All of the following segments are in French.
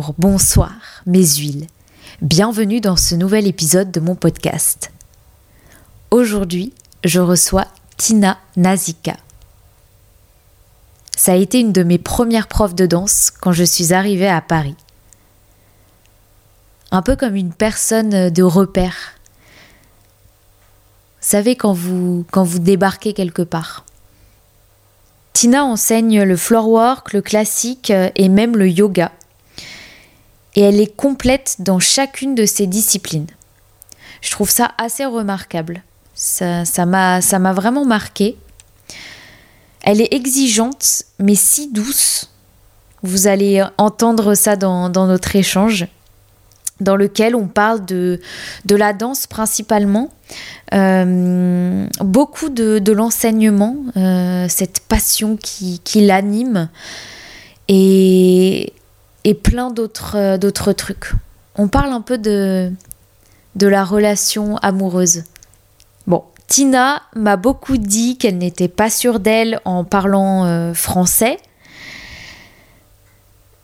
Bonsoir, mes huiles. Bienvenue dans ce nouvel épisode de mon podcast. Aujourd'hui, je reçois Tina Nazika. Ça a été une de mes premières profs de danse quand je suis arrivée à Paris. Un peu comme une personne de repère. Vous savez quand vous, quand vous débarquez quelque part. Tina enseigne le floor work, le classique et même le yoga et elle est complète dans chacune de ces disciplines. Je trouve ça assez remarquable. Ça, m'a, ça vraiment marqué. Elle est exigeante, mais si douce. Vous allez entendre ça dans, dans notre échange, dans lequel on parle de, de la danse principalement, euh, beaucoup de, de l'enseignement, euh, cette passion qui, qui l'anime. Et, et plein d'autres euh, d'autres trucs. On parle un peu de, de la relation amoureuse. Bon, Tina m'a beaucoup dit qu'elle n'était pas sûre d'elle en parlant euh, français.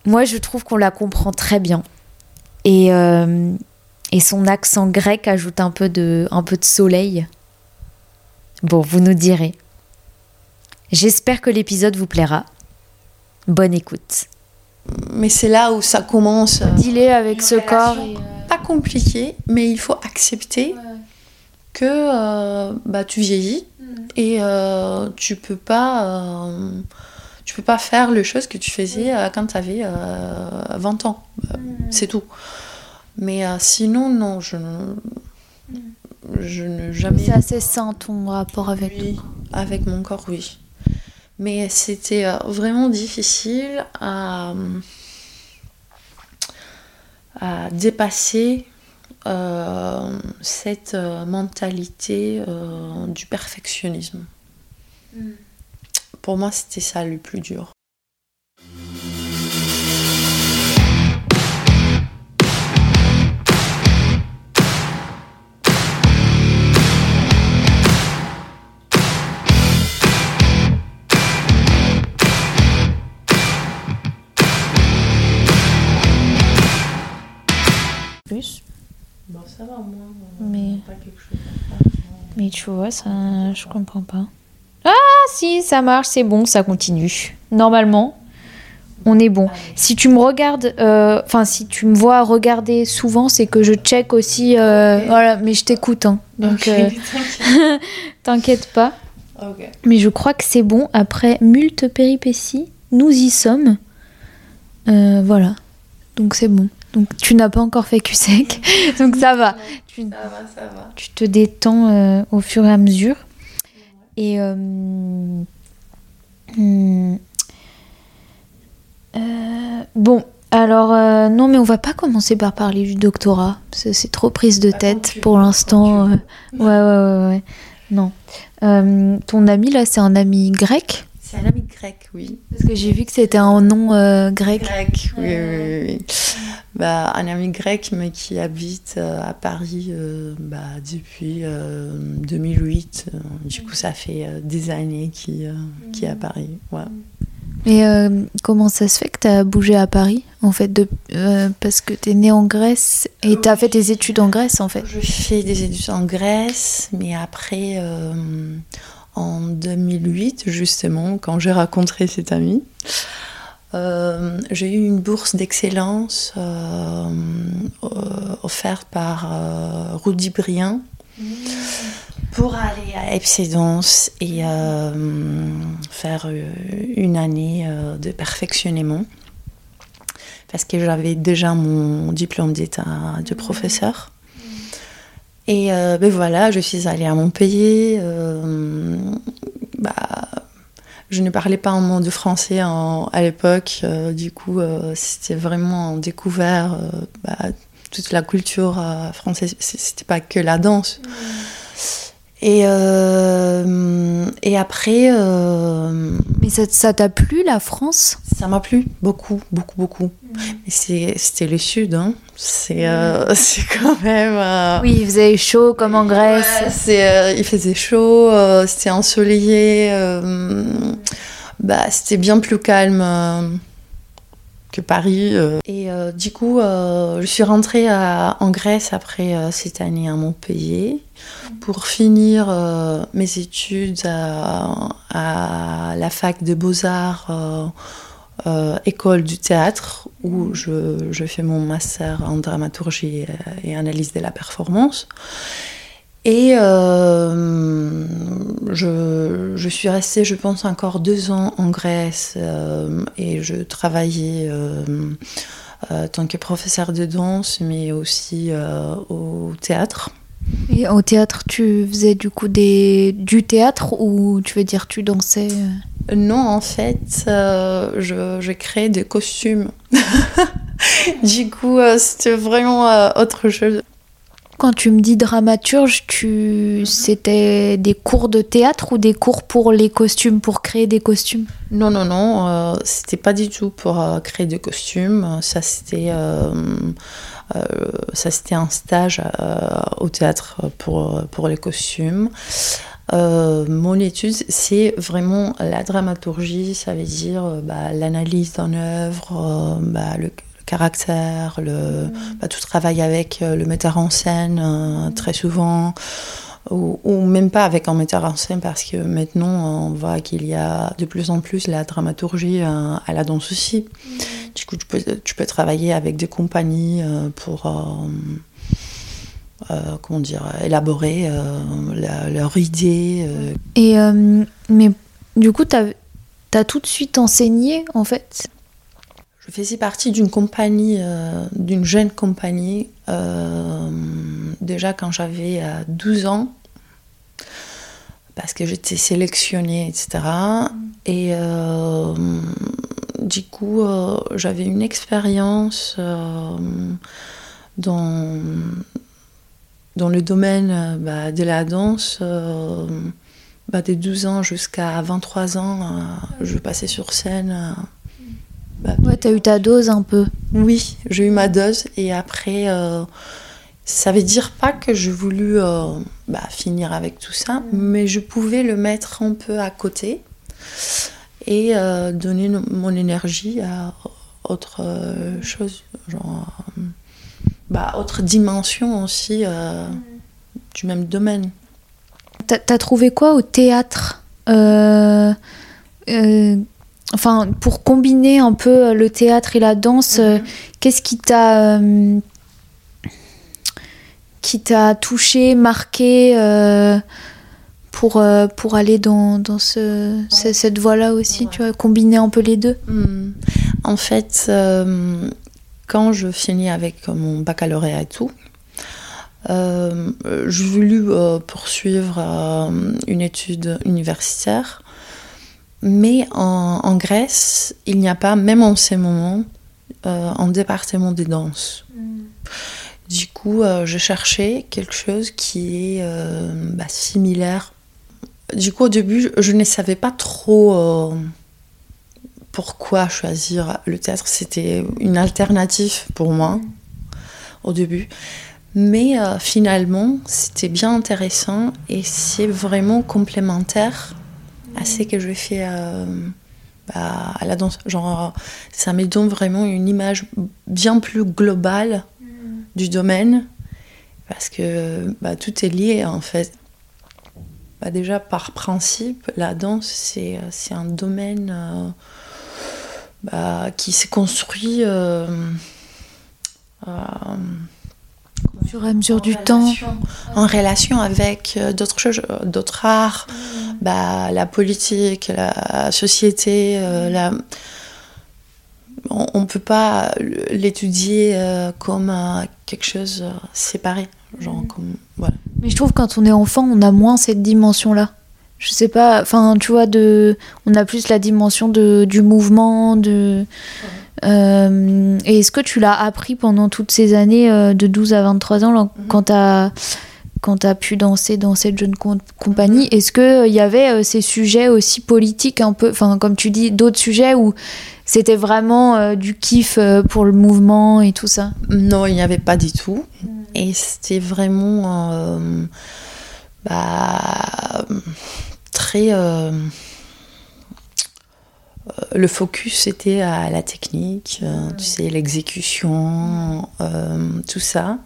Moi, je trouve qu'on la comprend très bien. Et, euh, et son accent grec ajoute un peu, de, un peu de soleil. Bon, vous nous direz. J'espère que l'épisode vous plaira. Bonne écoute mais c'est là où ça commence. Dealer avec ce corps. Pas compliqué, mais il faut accepter que euh, bah, tu vieillis mm. et euh, tu peux pas euh, tu peux pas faire les choses que tu faisais quand tu avais 20 ans. Mm. C'est tout. Mais tout. non, je ne. Je ne jamais. C'est assez sain ton rapport avec oui, Avec mon corps, oui. Mais c'était euh, vraiment difficile à, à dépasser euh, cette euh, mentalité du perfectionnisme. Mm. Pour moi, c'était ça le plus dur. Mais tu vois, ça, je comprends pas. Ah, si, ça marche, c'est bon, ça continue. Normalement, on est bon. Si tu me regardes, euh, enfin, si tu me vois regarder souvent, c'est que je check aussi. Euh, voilà, mais je t'écoute, hein. Donc, euh, t'inquiète pas. Mais je crois que c'est bon. Après multe péripéties, nous y sommes. voilà. Donc c'est bon. Donc tu n'as pas encore fait sec, donc ça va. Tu, ça va, ça va. Tu te détends euh, au fur et à mesure. Et euh, hmm, euh, bon, alors non, mais on va pas commencer par parler du doctorat. C'est trop prise de tête pour l'instant. ouais, ouais, ouais, ouais. Non. ton ami là, c'est un ami grec c'est un ami grec, oui. Parce que j'ai vu que c'était un nom euh, grec. Grec, oui, oui, oui. Bah, un ami grec, mais qui habite euh, à Paris euh, bah, depuis 2008. Du coup, ça fait des années qu'il est à Paris. Ouais. Et comment ça se fait que tu as bougé à Paris, en fait, de, parce que tu es né en Grèce et tu as fait tes études en Grèce, en fait? Je fais des études en Grèce, mais après, en 2008, justement, quand j'ai rencontré cet ami. Euh, j'ai eu une bourse d'excellence euh, euh, offerte par Rudy Brien pour aller à Epsidance et faire une année de perfectionnement parce que j'avais déjà mon diplôme d'état de professeur. Et euh, ben voilà, je suis allée à Montpellier. Euh, bah, je ne parlais pas un mot de français à l'époque. Euh, du coup, c'était vraiment découvert bah, toute la culture française. C'était pas que la danse. Mmh. Et, et après. Mais ça t'a plu la France? Ça m'a plu beaucoup, beaucoup, beaucoup. Mmh. C'était le Sud, hein. Euh, c'est quand même. Euh, oui, il faisait chaud comme en Grèce. Euh, il faisait chaud, c'était ensoleillé. bah, c'était bien plus calme Paris. Et du coup, je suis rentrée en Grèce après cette année à Montpellier pour finir mes études à, la fac de beaux-arts, école du théâtre, où je, fais mon master en dramaturgie et analyse de la performance. Et euh, je, suis restée, je pense, encore deux ans en Grèce euh, et je travaillais euh, en tant que professeur de danse, mais aussi au théâtre. Et au théâtre, tu faisais du coup des, du théâtre ou tu veux dire tu dansais Non, en fait, je, je créais des costumes. du coup, c'était vraiment autre chose. Quand tu me dis dramaturge, tu... c'était des cours de théâtre ou des cours pour les costumes, pour créer des costumes? Non, non, non, euh, c'était pas du tout pour euh, créer des costumes. Ça, c'était, euh, ça, c'était un stage au théâtre pour, pour les costumes. mon étude, c'est vraiment la dramaturgie, ça veut dire bah, l'analyse d'un œuvre, bah, le, caractère, le, mm. bah, tout travail avec euh, le metteur en scène euh, très souvent, ou, même pas avec un metteur en scène parce que maintenant on voit qu'il y a de plus en plus la dramaturgie euh, à la danse aussi. Mm. Du coup, tu peux, tu peux travailler avec des compagnies pour. comment dire, élaborer leur idée. Et, mais du coup, tu as, as, tout de suite enseigné, en fait? Je faisais partie d'une compagnie, euh, d'une jeune compagnie, euh, déjà quand j'avais 12 euh, ans, parce que j'étais sélectionnée, etc. Et du coup, j'avais une expérience dans, dans le domaine bah, de la danse. Bah, des 12 ans jusqu'à 23 ans, je passais sur scène bah, ouais, t'as eu ta dose un peu. Oui, j'ai eu ma dose et après, euh, ça veut dire pas que je voulu euh, bah, finir avec tout ça, mais je pouvais le mettre un peu à côté et euh, donner mon énergie à autre chose, genre, bah, autre dimension aussi du même domaine. T'as as trouvé quoi au théâtre? Enfin, pour combiner un peu euh, le théâtre et la danse, euh, mhm. qu'est-ce qui t'a euh, qui t'a touché, marqué pour, pour aller dans, dans ce, cette voie-là aussi, tu vois, combiner un peu les deux? Hmm. En fait, quand je finis avec mon baccalauréat et tout, je voulus poursuivre une étude universitaire mais en, Grèce, il n'y a pas, même en ces moments, euh, un département de danse. Mm. Du coup, euh, je cherchais quelque chose qui est euh, bah, similaire. Du coup, au début, je ne savais pas trop pourquoi choisir le théâtre. C'était une alternative pour moi mm. au début. Mais finalement, c'était bien intéressant et c'est vraiment complémentaire à ce que je fais euh, bah, à la danse. Genre, ça me donne vraiment une image bien plus globale du domaine parce que bah, tout est lié en fait. Bah, déjà par principe, la danse c'est, un domaine euh, bah, qui s'est construit euh, au fur et à mesure du temps. En relation avec euh, d'autres choses, euh, d'autres arts, mm. bah, la politique, la société. Euh, la... On ne peut pas l'étudier comme quelque chose séparé. Genre mm. comme, voilà. Mais je trouve que quand on est enfant, on a moins cette dimension-là. Je sais pas, enfin, tu vois, de, on a plus la dimension de, du mouvement, de. Euh, et est-ce que tu l'as appris pendant toutes ces années euh, de 12 à 23 ans mhm. quand tu as quand tu as pu danser dans cette jeune compagnie, mhm. est-ce qu'il il y avait ces sujets aussi politiques, un peu, enfin, comme tu dis, d'autres sujets où c'était vraiment du kiff pour le mouvement et tout ça? Non, il n'y avait pas du tout. Mhm. Et c'était vraiment bah, très le focus était à la technique, tu sais, l'exécution, tout ça.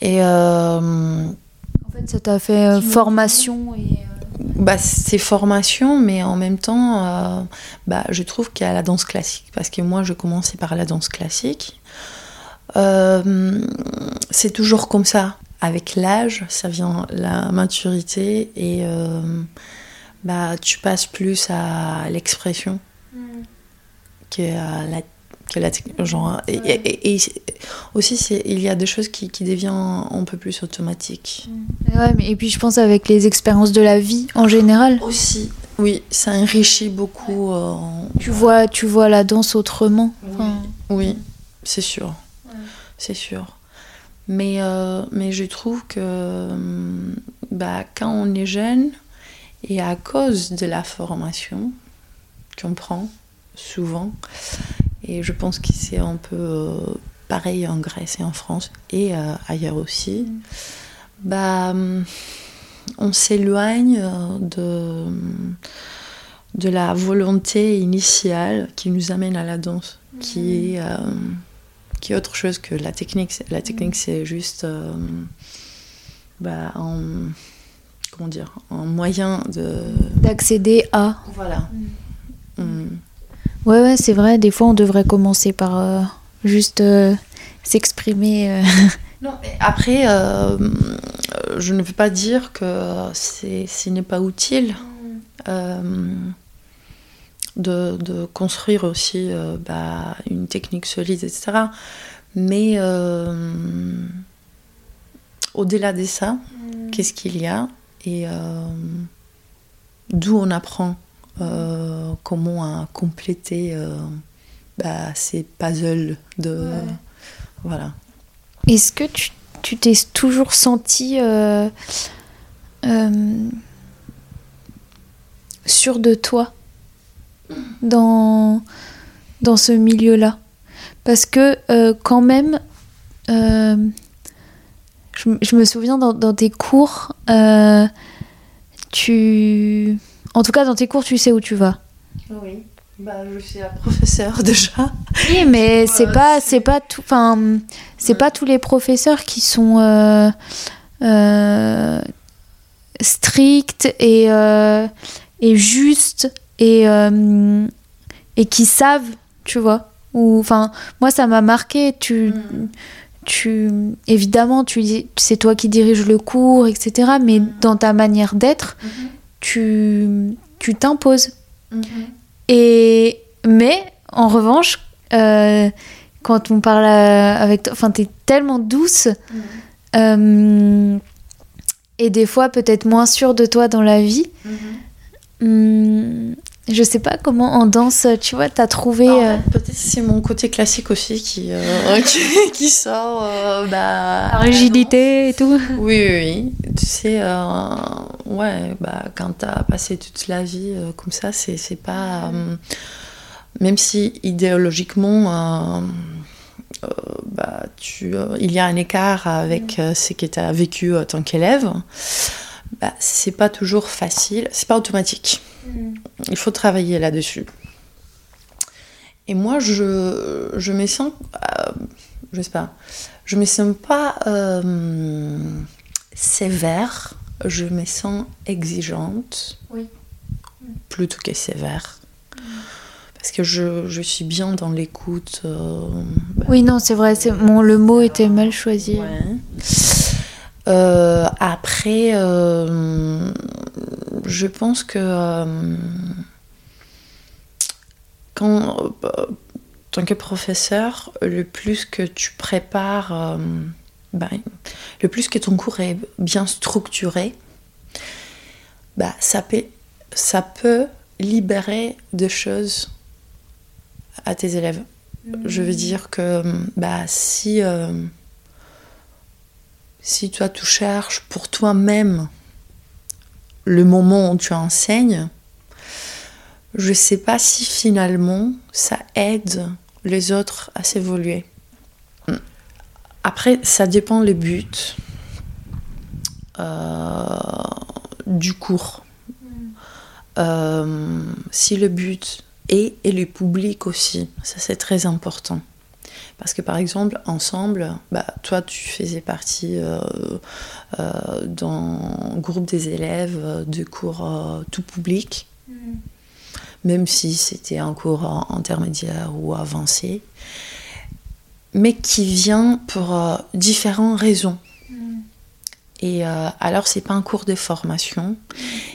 Et en fait, ça t'a fait formation et bah, c'est formation, mais en même temps, euh, bah, je trouve qu'il y a la danse classique. Parce que moi, je commençais par la danse classique. Euh, c'est toujours comme ça. Avec l'âge, ça vient la maturité et euh, bah, tu passes plus à l'expression mm. qu'à la que la genre et, aussi il y a des choses qui, qui deviennent un peu plus automatiques. Mm. ouais, mais, et puis je pense avec les expériences de la vie en général. Aussi oui ça enrichit beaucoup euh, tu vois tu vois la danse autrement. Oui, c'est sûr. C'est sûr mais euh, mais je trouve que bah, quand on est jeune et à cause de la formation qu'on prend souvent et je pense que c'est un peu euh, pareil en Grèce et en France et euh, ailleurs aussi. Mm. Bah, on s'éloigne de, de la volonté initiale qui nous amène à la danse, qui, mm. Qui est autre chose que la technique. La technique, c'est juste bah, un, comment dire, un moyen de... D'accéder à. Voilà. Ouais, ouais, c'est vrai. Des fois, on devrait commencer par euh, juste euh, s'exprimer. Euh. Non, mais après, je ne veux pas dire que ce n'est pas utile de, de, construire aussi bah, une technique solide, etc. Mais au-delà de ça, mm. qu'est-ce qu'il y a? Et d'où on apprend euh, comment compléter euh, bah, ces puzzles de. Voilà. Est-ce que tu t'es toujours senti euh, sûr de toi? Dans, dans ce milieu-là Parce que quand même, je, je, me souviens dans, dans tes cours, tu en tout cas, dans tes cours, tu sais où tu vas. Oui. Bah, je suis la professeure déjà. Oui, mais c'est pas, c'est pas tout, enfin, c'est pas tous les professeurs qui sont euh, euh, stricts et euh, et justes et et qui savent, tu vois. Ou enfin, moi ça m'a marqué. Tu mm. tu évidemment tu c'est toi qui diriges le cours, etc. Mais mm. dans ta manière d'être. Mm-hmm tu tu t'imposes. Et mais en revanche, euh, quand on parle avec toi, enfin t'es tellement douce. Euh, et des fois peut-être moins sûre de toi dans la vie. Hum, je sais pas comment en danse, tu vois, t'as trouvé. Euh, peut-être c'est mon côté classique aussi qui, euh, qui, sort. Euh, bah, La rigidité et tout. Oui, oui, oui. Tu sais, ouais, bah, quand t'as passé toute la vie comme ça, c'est pas. même si idéologiquement. bah, tu, il y a un écart avec ce que tu as vécu en tant qu'élève, bah, c'est pas toujours facile, c'est pas automatique. Il faut travailler là-dessus. Et moi, je, je me sens, euh, je sais pas, je me sens pas euh, sévère, je me sens exigeante, oui. plutôt que sévère. Parce que je, je suis bien dans l'écoute. Euh, oui, non, c'est vrai, bon, le mot était mal choisi. Après, je pense que euh, quand, euh, tant que professeur, le plus que tu prépares, euh, ben, le plus que ton cours est bien structuré, bah, ça, peut, ça peut libérer des choses à tes élèves. Je veux dire que bah, si, si toi tu cherches pour toi-même le moment où tu enseignes, je ne sais pas si finalement ça aide les autres à s'évoluer. Après, ça dépend les buts euh, du cours. Euh, si le but et, et le public aussi. Ça, c'est très important. Parce que par exemple, ensemble, bah, toi, tu faisais partie euh, euh, d'un groupe des élèves de cours euh, tout public, mm. même si c'était un cours intermédiaire ou avancé, mais qui vient pour différentes raisons. Mm. Et alors, c'est pas un cours de formation,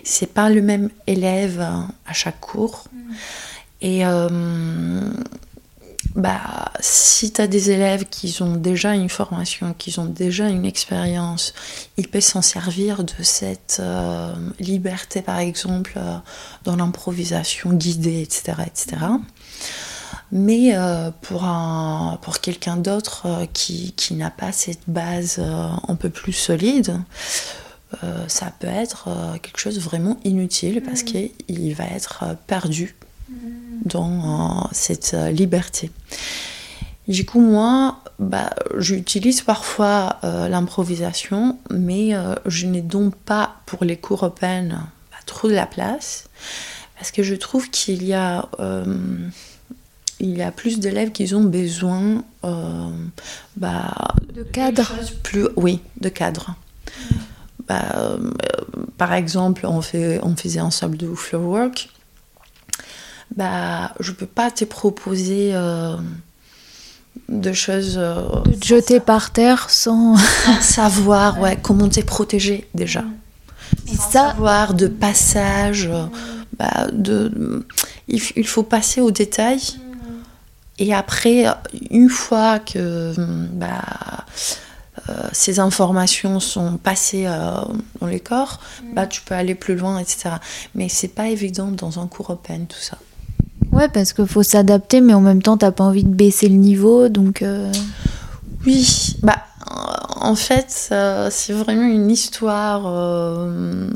c'est pas le même élève à chaque cours. Mm. Et bah, si tu as des élèves qui ont déjà une formation, qui ont déjà une expérience, ils peuvent s'en servir de cette euh, liberté, par exemple, euh, dans l'improvisation guidée, etc. etc. Mais euh, pour, un, pour quelqu'un d'autre qui, qui n'a pas cette base un peu plus solide, ça peut être quelque chose de vraiment inutile parce mmh. qu'il va être perdu dans euh, cette euh, liberté. Du coup, moi, bah, j'utilise parfois euh, l'improvisation, mais je n'ai donc pas pour les cours open bah, trop de la place, parce que je trouve qu'il y a, il y a plus d'élèves qui ont besoin bah, de cadre. Plus, oui, de cadre. Bah, par exemple, on, fait, on faisait ensemble de floor work bah, je peux pas te proposer euh, de choses. Euh, de te jeter par terre sans. savoir ouais, comment t'es protégé déjà. Et sans ça... savoir de passage. Euh, bah, de, il, il, faut passer aux détails. Et après, une fois que bah, ces informations sont passées dans les corps, bah, tu peux aller plus loin, etc. Mais c'est pas évident dans un cours open, tout ça. Ouais, parce qu'il faut s'adapter, mais en même temps, t'as pas envie de baisser le niveau, donc. Euh. Oui, bah, en fait, c'est vraiment une histoire euh,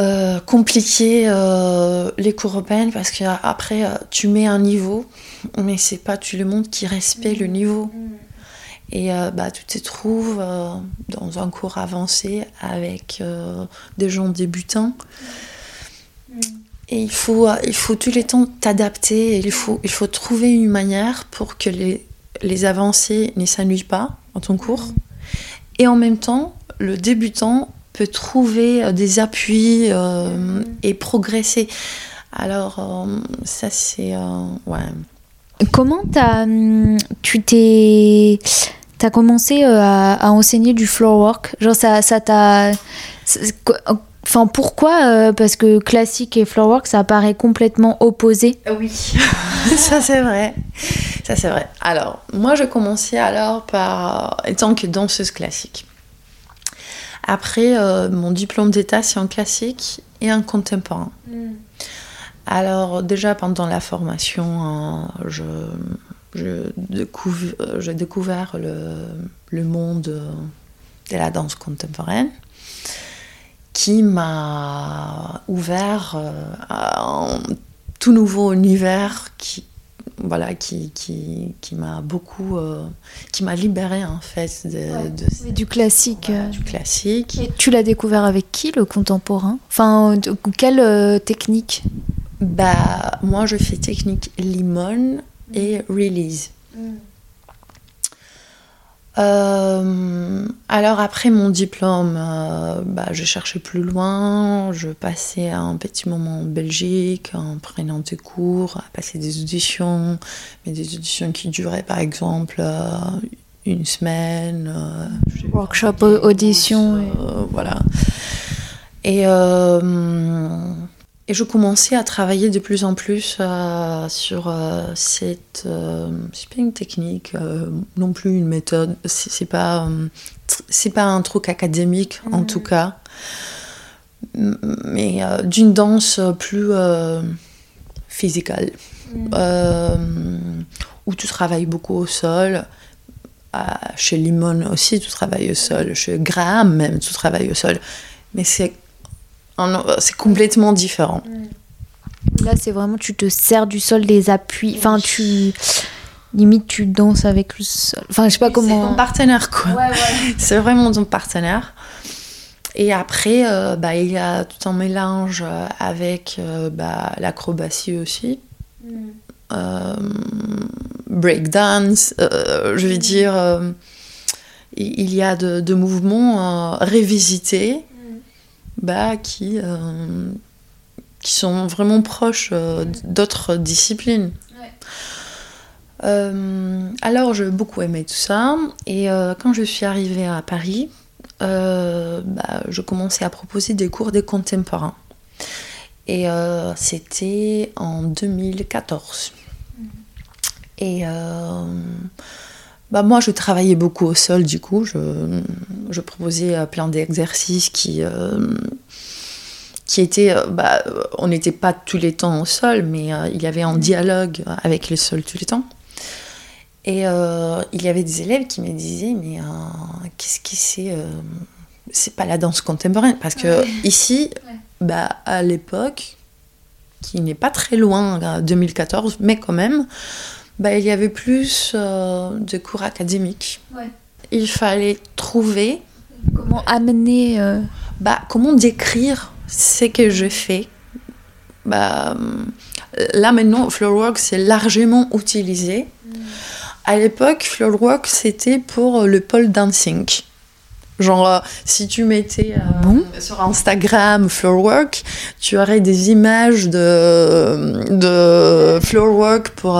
euh, compliquée, les cours européennes, parce qu'après, tu mets un niveau, mais c'est pas tout le monde qui respecte le niveau. Et bah, tu te trouves dans un cours avancé avec des gens débutants. Il faut, euh, il faut tous les temps t'adapter, il faut, il faut trouver une manière pour que les, les avancées ne s'ennuient pas dans ton cours. Et en même temps, le débutant peut trouver euh, des appuis euh, et progresser. Alors, ça, c'est. ouais. Comment as, hum, tu t'es. T'as commencé à, à, enseigner du floor work? Genre, ça t'a. Ça Enfin, pourquoi euh, Parce que classique et floorwork, ça paraît complètement opposé. Ah oui, ça c'est vrai. Ça c'est vrai. Alors, moi, je commençais alors par étant que danseuse classique. Après, euh, mon diplôme d'état, c'est en classique et en contemporain. Hmm. Alors, déjà pendant la formation, euh, je, je, découvre, j'ai découvert le, le monde de la danse contemporaine qui m'a ouvert euh, un tout nouveau univers qui voilà qui, qui, qui m'a beaucoup euh, qui m'a libéré en fait de, du classique. euh. du classique. Et tu l'as découvert avec qui le contemporain? Enfin quelle technique? Bah moi je fais technique limon et release. Mm. Euh, alors après mon diplôme, euh, bah, je cherchais plus loin, je passais un petit moment en Belgique en prenant des cours, à passer des auditions, mais des auditions qui duraient par exemple euh, une semaine. Workshop, audition. Voilà. Et et je commençais à travailler de plus en plus euh, sur euh, cette. Euh, c'est pas une technique, non plus une méthode. C'est pas, c'est pas un truc académique en tout cas, mais d'une danse plus physicale, mm. où tu travailles beaucoup au sol. chez Limon aussi, tu travailles au sol. Chez Graham même, tu travailles au sol. Mais c'est c'est complètement différent. Là, c'est vraiment, tu te sers du sol des appuis. Enfin, tu. Limite, tu danses avec le sol. Enfin, je sais pas comment. C'est ton partenaire, quoi. Ouais, ouais. c'est vraiment ton partenaire. et après, bah, il y a tout un mélange avec bah, l'acrobatie aussi. Mm. breakdance, je vais dire, il y a de, mouvements révisités mm. Bah, qui, qui sont vraiment proches d'autres disciplines. Euh, alors, j'ai beaucoup aimé tout ça. Et euh, quand je suis arrivée à Paris, euh, bah, je commençais à proposer des cours des contemporains. Et c'était en 2014. Et bah, moi, je travaillais beaucoup au sol, du coup. Je, je proposais plein d'exercices qui qui était, bah, on n'était pas tous les temps au sol, mais il y avait un dialogue avec le sol tous les temps. Et euh, il y avait des élèves qui me disaient, mais euh, qu'est-ce que c'est euh, C'est pas la danse contemporaine? Parce que ici, bah, à l'époque, qui n'est pas très loin, 2014, mais quand même, bah, il y avait plus de cours académiques. Il fallait trouver. Comment amener. Bah, comment décrire ce que je fais bah, Là maintenant, Floorwork, c'est largement utilisé. Mm. À l'époque, Floorwalk, c'était pour euh, le pole dancing. Genre, euh, si tu mettais euh, sur Instagram Floorwork, tu aurais des images de, de Floorwork pour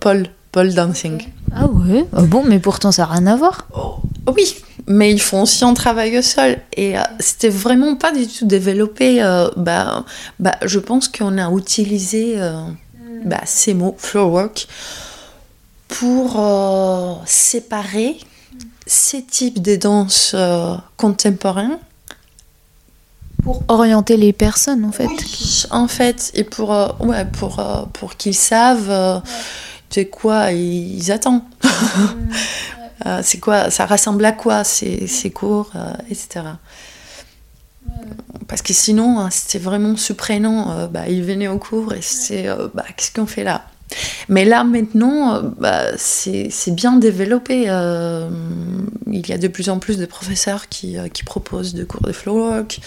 pole, pole dancing. Ah ouais ah Bon, mais pourtant, ça n'a rien à voir. Oh, oui, mais ils font aussi un travail au sol. Et c'était vraiment pas du tout développé. bah, bah, je pense qu'on a utilisé bah, ces mots, Floorwork, pour euh, séparer ces types de danses euh, contemporaines. Pour orienter les personnes, en fait. en fait, et pour, euh, ouais, pour, pour qu'ils savent de quoi ils attendent. c'est quoi, ça ressemble à quoi ces, ces cours, etc. Parce que sinon, hein, c'était vraiment surprenant. bah, ils venaient au cours et c'est bah, qu'est-ce qu'on fait là? Mais là, maintenant, euh, bah, c'est bien développé. Euh, il y a de plus en plus de professeurs qui, euh, proposent des cours de flowwork,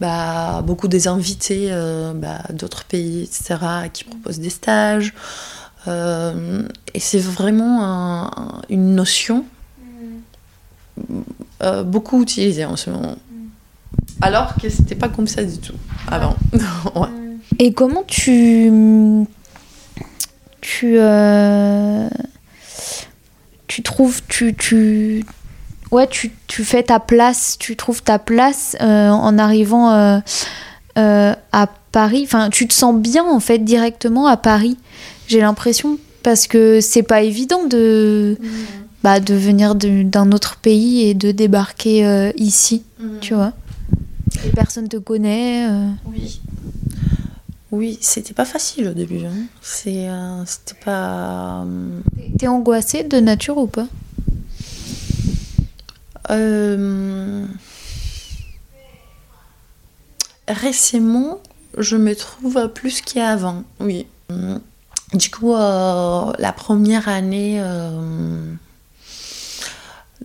bah, beaucoup des invités bah, d'autres pays, etc., qui proposent des stages. et c'est vraiment une notion beaucoup utilisée en ce moment. Alors que c'était pas comme ça du tout avant. Et comment tu tu, euh, tu trouves, tu, tu, ouais, tu, tu, fais ta place, tu trouves ta place euh, en arrivant euh, à Paris. Enfin, tu te sens bien en fait directement à Paris. J'ai l'impression parce que c'est pas évident de, mmh. bah, de venir d'un autre pays et de débarquer ici, mmh. tu vois. Et personne te connaît. Oui. Oui, c'était pas facile au début. Hein. C'est, euh, c'était pas. Euh, t'es angoissée de nature ou pas? Euh, Récemment, je me trouve plus qu'avant. Oui. Du coup, la première année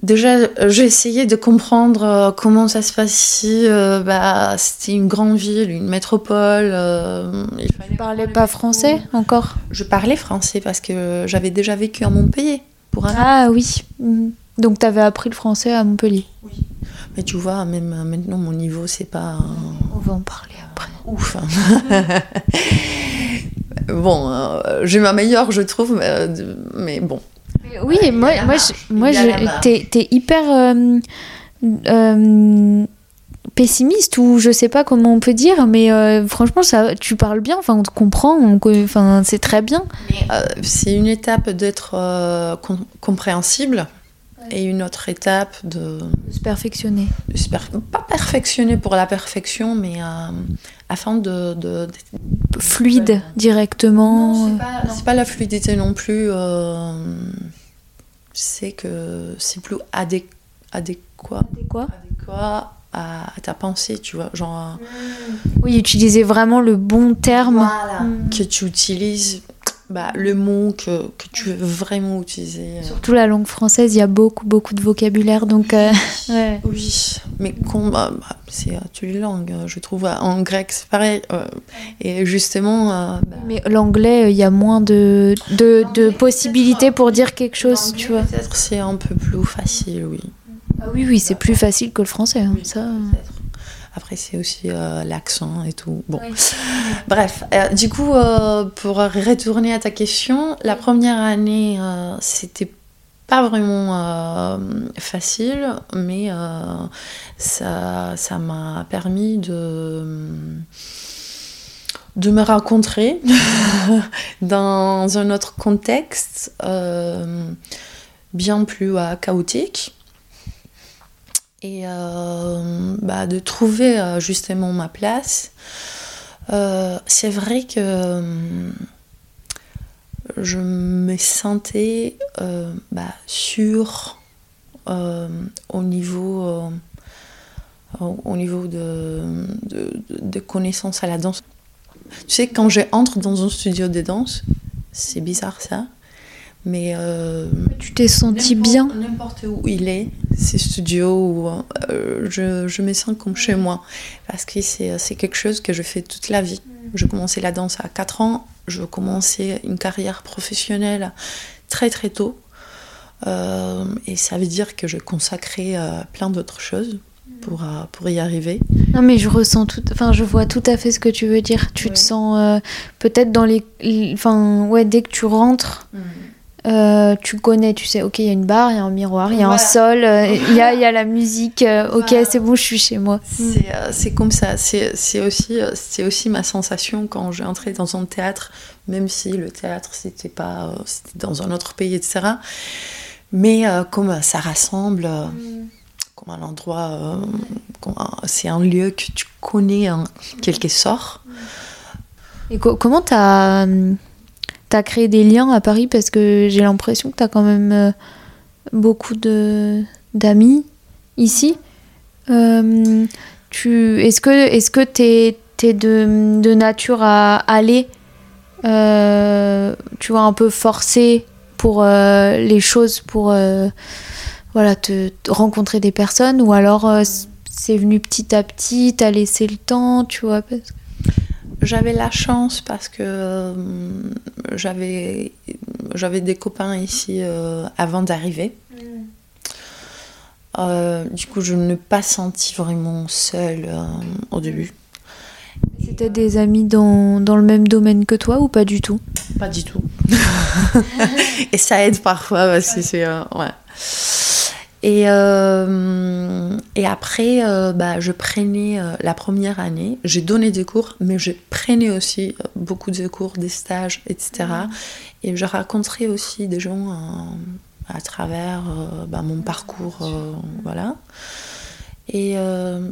Déjà, j'ai essayé de comprendre euh, comment ça se passe ici. Euh, bah, c'était une grande ville, une métropole. Euh, il fallait parlais pas français encore? Je parlais français parce que j'avais déjà vécu à Montpellier pour un Ah oui. Mhm. Donc tu avais appris le français à Montpellier? Oui. Mais tu vois, même maintenant, mon niveau, c'est pas. On va en parler après. Ouf. Hein. bon, j'ai ma meilleure, je trouve, mais bon. Oui, moi, moi, moi t'es, hyper euh, euh, pessimiste ou je sais pas comment on peut dire, mais euh, franchement, ça, tu parles bien, enfin, on te comprend, enfin, c'est très bien. c'est une étape d'être compréhensible et une autre étape de, se perfectionner. pas perfectionner pour la perfection, mais afin de, de, fluide directement. C'est pas, la fluidité non plus c'est que c'est plus adéquat, adéquat, adéquat à, ta pensée, tu vois. Genre, mm. Oui, utiliser vraiment le bon terme mm. que tu utilises bah, le mot que, que, tu veux vraiment utiliser. Euh. Surtout la langue française, il y a beaucoup, beaucoup de vocabulaire. Donc, euh, ouais. Oui, mais bah, bah, c'est toutes les langues, je trouve. En grec, c'est pareil. et justement. Bah mais l'anglais, il y a moins de, de, de possibilités pour dire quelque chose, tu vois. Peut-être c'est un peu plus facile, oui. Ah oui, oui, c'est plus facile que le français. Hein, ça. Après, c'est aussi euh, l'accent et tout. Bon, bref. Euh, du coup, euh, pour retourner à ta question, la première année, c'était pas vraiment facile, mais ça, ça m'a permis de de me rencontrer dans un autre contexte bien plus chaotique et euh, bah, de trouver euh, justement ma place. Euh, c'est vrai que je me sentais bah, sûre au niveau, au niveau de, de, de connaissances à la danse. Tu sais, quand j'entre dans un studio de danse, c'est bizarre ça, mais euh, tu t'es senti bien? N'importe où il est, ces studios, euh, je, je, me sens comme chez moi. Parce que c'est quelque chose que je fais toute la vie. Je commençais la danse à 4 ans, je commençais une carrière professionnelle très très tôt. Euh, et ça veut dire que je consacrais plein d'autres choses pour, pour y arriver. Non mais je ressens tout, enfin je vois tout à fait ce que tu veux dire. Tu te sens peut-être dans les, enfin ouais dès que tu rentres. Mm. Euh, tu connais, tu sais, ok, il y a une barre, il y a un miroir, il y a un sol, euh, il y, a, y, a, la musique, euh, ok, c'est bon, je suis chez moi. C'est comme ça, c'est aussi, aussi ma sensation quand j'ai entré dans un théâtre, même si le théâtre, c'était pas dans un autre pays, etc. Mais comme ça rassemble, mm. comme un endroit, c'est un lieu que tu connais en quelque sorte. Et comment t'as hum, tu as créé des liens à Paris parce que j'ai l'impression que tu as quand même euh, beaucoup d'amis ici. Euh, est-ce que est-ce que tu es, de, de, nature à aller, euh, tu vois, un peu forcer pour les choses, pour voilà, te, rencontrer des personnes ou alors c'est venu petit à petit, t'as laissé le temps, tu vois parce j'avais la chance parce que euh, j'avais j'avais des copains ici euh, avant d'arriver. Mm. Euh, du coup, je ne me pas senti vraiment seule au début. C'était des amis dans, dans, le même domaine que toi ou pas du tout? Pas du tout. Et ça aide parfois parce que c'est ouais. Et, euh, et après, euh, bah, je prenais euh, la première année, j'ai donné des cours, mais je prenais aussi beaucoup de cours, des stages, etc. Mmh. Et je raconterai aussi des gens à travers bah, mon parcours, voilà. Et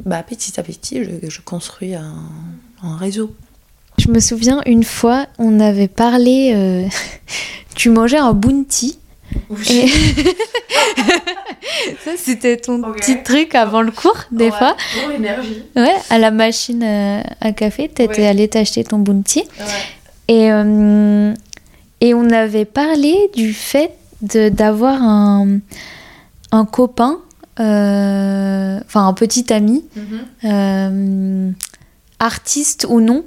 bah, petit à petit, je, je construis un, un, réseau. Je me souviens une fois, on avait parlé, tu mangeais un bounty ça, c'était ton petit truc avant le cours, des fois. Pour l'énergie. Ouais, à la machine euh, à café, tu étais allé t'acheter ton bounty. Et, euh, et on avait parlé du fait d'avoir un, un copain, euh, enfin un petit ami, mhm. artiste ou non.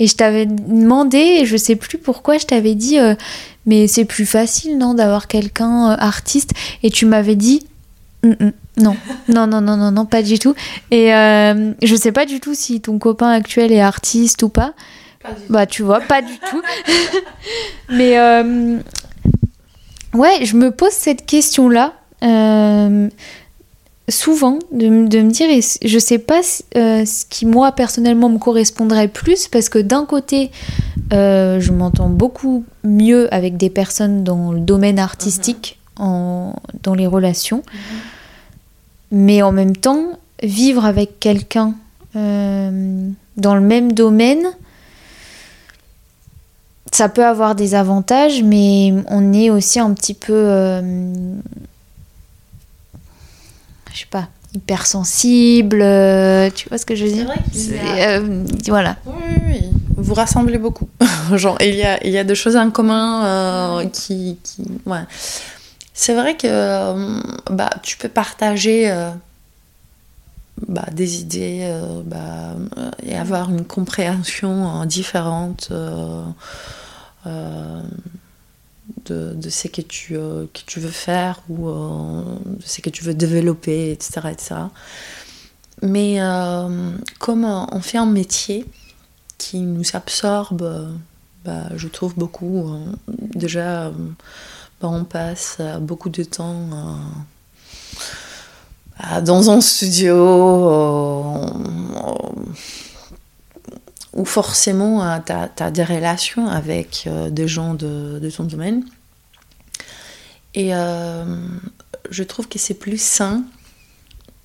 Et je t'avais demandé, et je sais plus pourquoi, je t'avais dit, mais c'est plus facile, non, d'avoir quelqu'un euh, artiste. Et tu m'avais dit, mm, mm, non, non, non, non, non, non, pas du tout. Et euh, je sais pas du tout si ton copain actuel est artiste ou pas. pas bah, tu vois, pas du tout. mais euh, ouais, je me pose cette question-là. Souvent de, de, me dire, et je sais pas euh, ce qui moi personnellement me correspondrait plus, parce que d'un côté, euh, je m'entends beaucoup mieux avec des personnes dans le domaine artistique, mhm. en, dans les relations, mais en même temps, vivre avec quelqu'un euh, dans le même domaine, ça peut avoir des avantages, mais on est aussi un petit peu je sais pas, hypersensible, euh, tu vois ce que je veux dire C'est vrai euh, Voilà. Oui, oui, vous rassemblez beaucoup. Genre, il y a, il y a des choses en commun euh, qui, qui, ouais. C'est vrai que bah, tu peux partager bah, des idées bah, et avoir une compréhension différente de, ce que tu, que tu veux faire ou de ce que tu veux développer, etc. etc. Mais comme on fait un métier, qui nous absorbe, bah, je trouve beaucoup. Hein. Déjà, bah, on passe beaucoup de temps euh, dans un studio euh, où forcément euh, tu as, des relations avec des gens de, de ton domaine. Et je trouve que c'est plus sain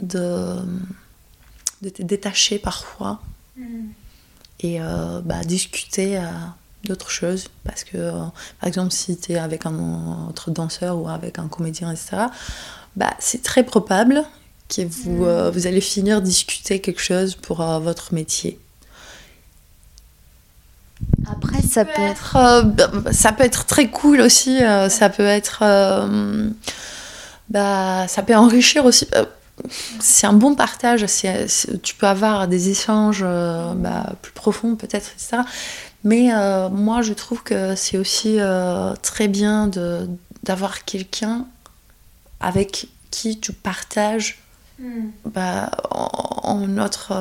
de, de te détacher parfois. Mm et euh, bah, discuter euh, d'autres choses. Parce que, euh, par exemple, si tu es avec un autre danseur ou avec un comédien, etc., bah, c'est très probable que vous, mm. vous allez finir discuter quelque chose pour votre métier. Après, ça peut être, bah, ça peut être très cool aussi. ça peut être, bah, ça peut enrichir aussi c'est un bon partage. tu peux avoir des échanges euh, bah, plus profonds, peut-être, etc. Mais euh, moi, je trouve que c'est aussi euh, très bien d'avoir quelqu'un avec qui tu partages hmm. bah, en, notre.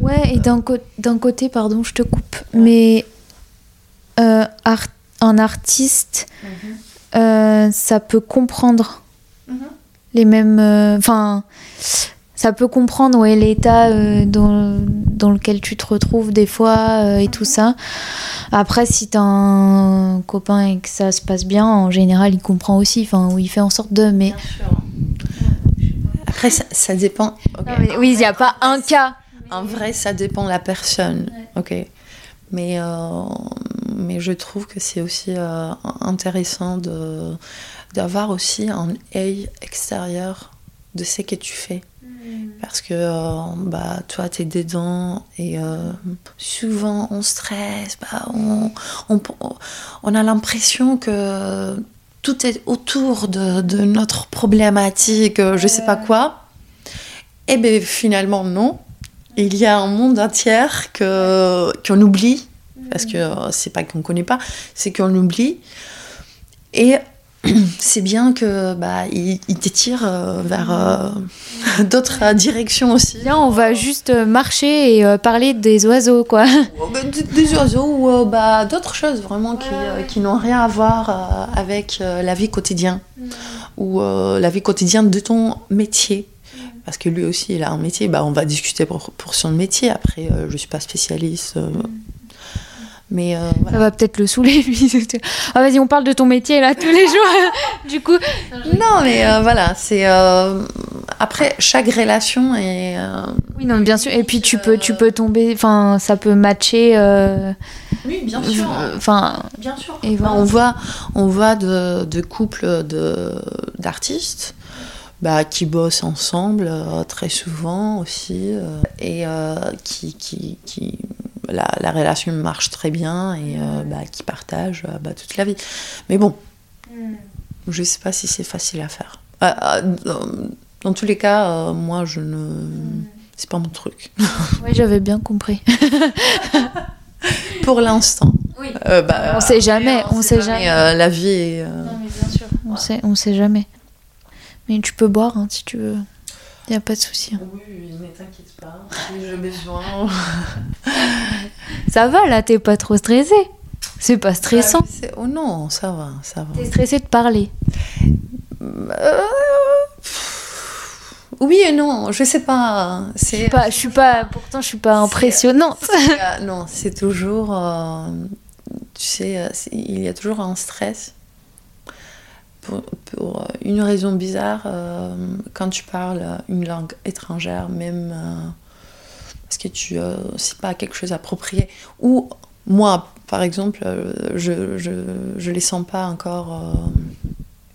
Ouais, et d'un, côté, pardon, je te coupe, mais un artiste, mhm. ça peut comprendre. Mhm les mêmes. Euh, enfin, ça peut comprendre ouais, l'état euh, dans, dans, lequel tu te retrouves des fois euh, et tout ça. Après, si t'as un copain et que ça se passe bien, en général, il comprend aussi, enfin, ou il fait en sorte de. Mais... Après, ça, dépend. oui, il n'y a pas un cas. En vrai, ça dépend de la personne. Ok. Mais, mais je trouve que c'est aussi intéressant de d'avoir aussi un œil extérieur de ce que tu fais. Hmm. Parce que euh, bah, toi, tu es dedans et euh, souvent on stresse, bah, on, on, on, a l'impression que tout est autour de, de notre problématique, euh, je sais pas quoi. Et bien finalement, non. Il y a un monde entier qu'on oublie, parce que c'est pas qu'on connaît pas, c'est qu'on oublie. Et c'est bien que bah, il, t'étire euh, vers euh, d'autres directions aussi. Là, on va juste marcher et euh, parler des oiseaux, quoi. Bah, des, oiseaux ou bah, d'autres choses vraiment qui, qui n'ont rien à voir avec la vie quotidienne mm. ou la vie quotidienne de ton métier. Parce que lui aussi, il a un métier. Bah, on va discuter pour, pour son métier. Après, je ne suis pas spécialiste. Mm. Mais euh, Ça va peut-être le saouler, lui. ah, vas-y, on parle de ton métier, là, tous les jours. du coup. Non, mais euh, voilà, c'est. Euh, après, chaque relation est. Oui, non, bien sûr. Et puis, tu peux, tu peux tomber. Enfin, ça peut matcher. Oui, bien sûr. Enfin. Bien sûr. Et On voit, on voit de, de couples d'artistes. Bah, qui bossent ensemble très souvent aussi et qui, qui, qui la, relation marche très bien et euh, bah, qui partagent euh, bah, toute la vie. Mais bon, mm. je ne sais pas si c'est facile à faire. Euh, dans, tous les cas, moi, je ne. Mm. C'est pas mon truc. oui, j'avais bien compris. Pour l'instant. Oui. bah, on sait jamais. On, sait jamais. la vie est. Non, mais bien sûr. On, sait, on sait jamais. Mais tu peux boire hein, si tu veux. Il n'y a pas de souci. Hein. Oui, ne t'inquiète pas. J'ai besoin. ça va là, t'es pas trop stressée. C'est pas stressant. Ah, oh non, ça va, ça va. T'es stressée de parler. Euh, oui et non, je sais pas. C'est pas, je suis pas. Pourtant, je suis pas impressionnante. Euh, non, c'est toujours. Euh, tu sais, il y a toujours un stress pour, une raison bizarre, euh, quand tu parles une langue étrangère, même euh, parce que tu euh, c'est pas quelque chose approprié, ou moi, par exemple, je, je, je les sens pas encore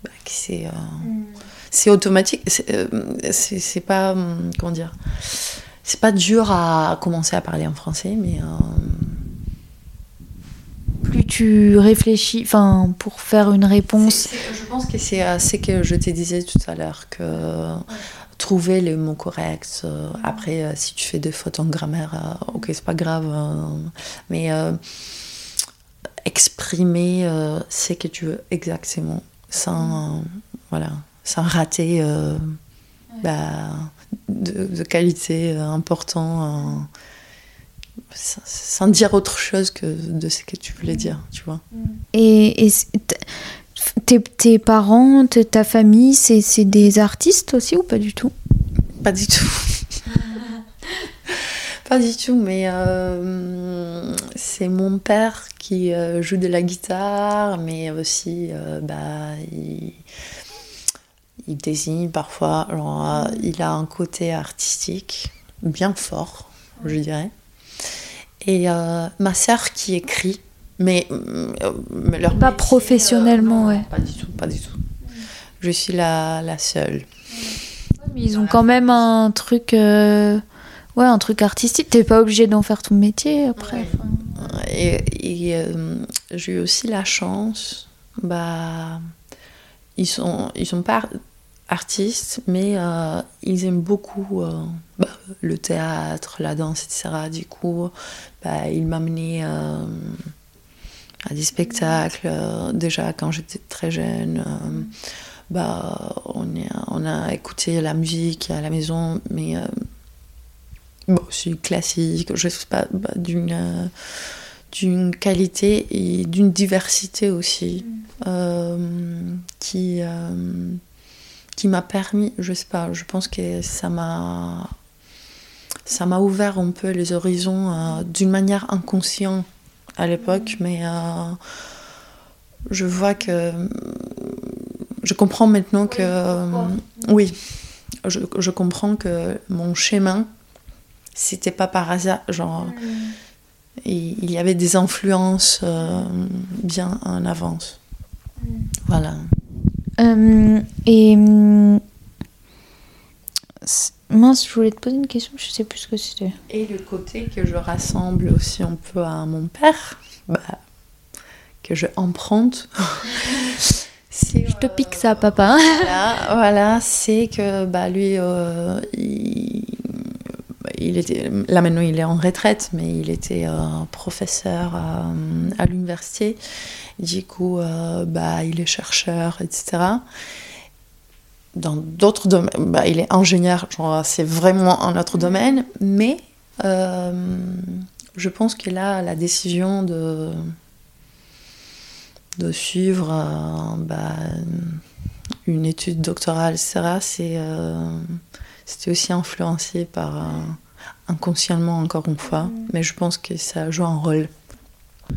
bah, c'est mm. c'est automatique, c'est pas comment dire, c'est pas dur à commencer à parler en français, mais plus tu réfléchis, enfin, pour faire une réponse. je pense que c'est ce que je te disais tout à l'heure, que trouver les mots corrects. Euh, après, euh, si tu fais des fautes en grammaire, euh, ok, c'est pas grave. mais exprimer ce que tu veux exactement, sans, voilà, sans rater bah, de, qualité important sans dire autre chose que de ce que tu voulais dire, tu vois. Et, tes, tes, parents, ta famille, c'est des artistes aussi ou pas du tout? Pas du tout. pas du tout, mais euh, c'est mon père qui euh, joue de la guitare, mais aussi euh, bah, il, il, dessine parfois. Il a un côté artistique bien fort, je dirais. Et ma sœur qui écrit mais, euh, leur pas professionnellement, ouais. Pas du tout, pas du tout. Je suis la, la seule. mais ils ont quand même un truc, euh, ouais, un truc artistique. T'es pas obligé d'en faire ton métier après. Et, euh, j'ai eu aussi la chance, bah, ils sont, ils sont pas artistes, mais ils aiment beaucoup bah, le théâtre, la danse, etc. Du coup, bah, ils m'amenaient à des spectacles. Euh, déjà, quand j'étais très jeune, euh, bah, on, on, a écouté la musique à la maison, mais euh, bon, c'est classique, je sais pas, bah, d'une d'une qualité et d'une diversité aussi mm. qui qui m'a permis je sais pas je pense que ça m'a ça m'a ouvert un peu les horizons d'une manière inconsciente à l'époque, mais euh, je vois que. Je comprends maintenant que. Oui, je, je, comprends que mon chemin, c'était pas par hasard. Genre, il y avait des influences euh, bien en avance. Voilà. Euh, et Mince, je voulais te poser une question, je sais plus ce que c'était. Et le côté que je rassemble aussi un peu à mon père, bah, que je emprunte. je te pique ça, papa. Voilà, c'est que bah, lui, euh, il, était, là maintenant il est en retraite, mais il était euh, professeur à, à l'université. Du coup, euh, bah, il est chercheur, etc dans d'autres domaines. Bah, il est ingénieur, c'est vraiment un autre domaine, mais euh, je pense qu'il a la décision de, de suivre euh, bah, une étude doctorale, etc. C'est, euh, c'était aussi influencé par inconsciemment, encore une fois, mais je pense que ça joue un rôle.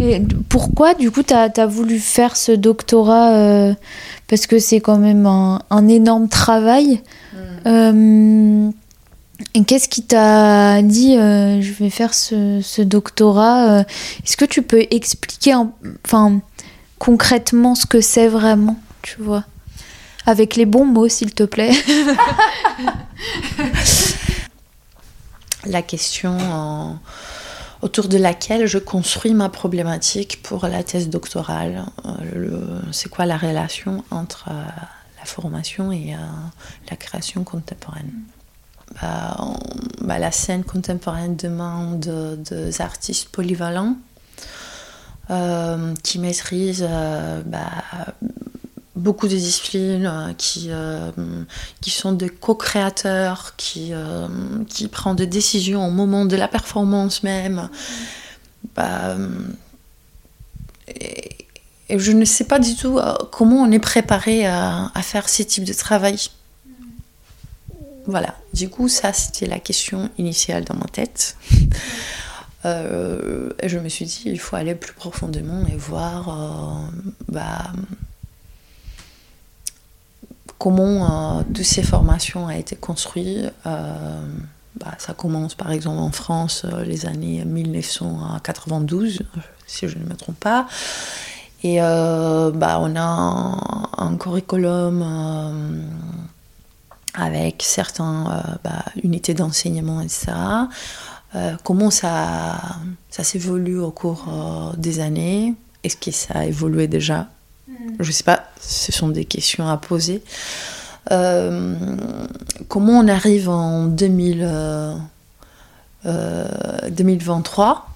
Et pourquoi, du coup, tu as, voulu faire ce doctorat euh, Parce que c'est quand même un, énorme travail. Mm. Euh, et qu'est-ce qui t'a dit euh, je vais faire ce, doctorat Est-ce que tu peux expliquer enfin, concrètement ce que c'est vraiment, tu vois? Avec les bons mots, s'il te plaît. La question en autour de laquelle je construis ma problématique pour la thèse doctorale. Euh, c'est quoi la relation entre euh, la formation et euh, la création contemporaine bah, bah, La scène contemporaine demande des artistes polyvalents qui maîtrisent bah, beaucoup de disciplines euh, qui, euh, qui sont des co-créateurs, qui, euh, qui prennent des décisions au moment de la performance même. Bah, et, je ne sais pas du tout comment on est préparé à, faire ce type de travail. Voilà, du coup, ça c'était la question initiale dans ma tête. et je me suis dit, il faut aller plus profondément et voir bah, comment euh, toutes ces formations ont été construites. Euh, bah, ça commence par exemple en France euh, les années 1992, si je ne me trompe pas. Et bah, on a un, curriculum avec certaines bah, unités d'enseignement, etc. comment ça, ça s'évolue au cours des années? Est-ce que ça a évolué déjà? Je ne sais pas, ce sont des questions à poser. comment on arrive en 2000, 2023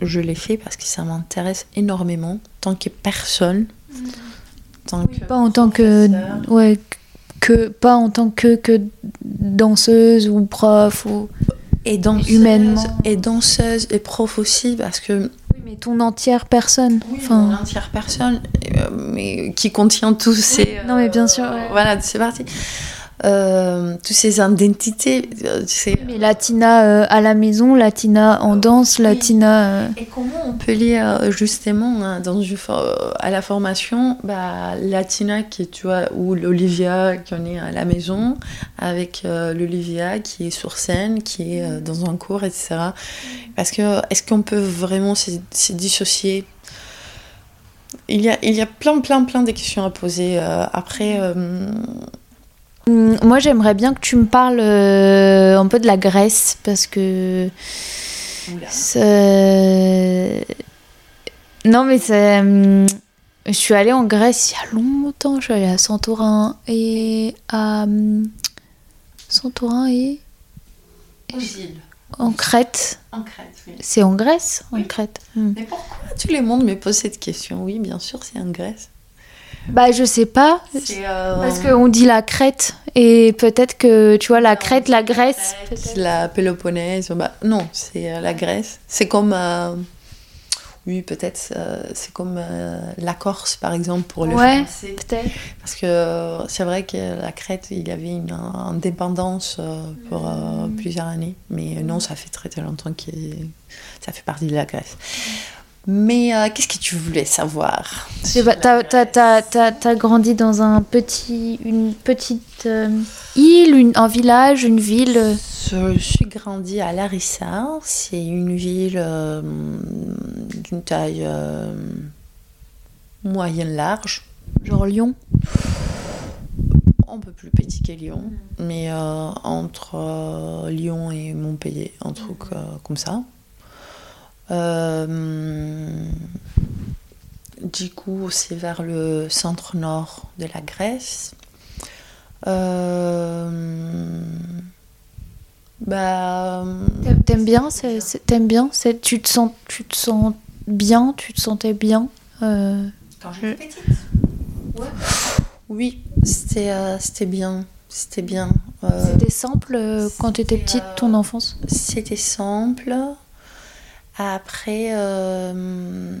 je l'ai fait parce que ça m'intéresse énormément, tant que personne. Tant que pas en tant que. Ouais, que, pas en tant que, que danseuse ou prof ou. Et danseuse, humainement. Et danseuse et prof aussi, parce que. Mais ton entière personne. Oui, enfin... mon entière personne, euh, mais qui contient tous ces. non, mais bien sûr. Voilà, c'est parti. Euh, toutes ces identités. Euh, Mais Latina euh, à la maison, Latina en danse, Latina. Et comment on peut lire justement hein, dans à la formation bah, Latina qui tu vois ou l'Olivia qui en est à la maison avec l'Olivia qui est sur scène, qui est dans un cours, etc. Parce que est-ce qu'on peut vraiment se, dissocier? Il y, a, il y a plein, plein, plein de questions à poser. après, Hum, moi, j'aimerais bien que tu me parles euh, un peu de la Grèce parce que. Non, mais c'est. Hum, je suis allée en Grèce il y a longtemps. Je suis allée à Santorin et à. Hum, Santorin et. En Crète. En Crète, oui. C'est en Grèce En Crète. Mais pourquoi tout le monde me pose cette question? Oui, bien sûr, c'est en Grèce. Bah, je sais pas. Euh, Parce qu'on dit la Crète. Et peut-être que, tu vois, la Crète, la Grèce. La Péloponnèse. Bah, non, c'est euh, la Grèce. C'est comme. Euh, oui, peut-être. c'est comme la Corse, par exemple, pour le ouais, peut-être. Parce que c'est vrai que la Crète, il y avait une indépendance pour mm. plusieurs années. Mais non, ça fait très, très longtemps que ça fait partie de la Grèce. Mais euh, qu'est-ce que tu voulais savoir? Tu as, grandi dans un petit, une petite euh, île, un village, une ville? Je suis grandi à Larissa. C'est une ville euh, d'une taille moyenne large. Genre Lyon? Un peu plus petit que Lyon, mais entre Lyon et Montpellier, un truc comme ça. Euh, du coup, c'est vers le centre-nord de la Grèce. Euh, bah, t'aimes bien, t'aimes bien, tu te sens, tu te sens bien, tu te sentais bien. Euh, Quand j'étais petite. Ouais. Oui, c'était, c'était bien, c'était bien. c'était simple quand tu étais petite, ton enfance? C'était simple. Après, euh,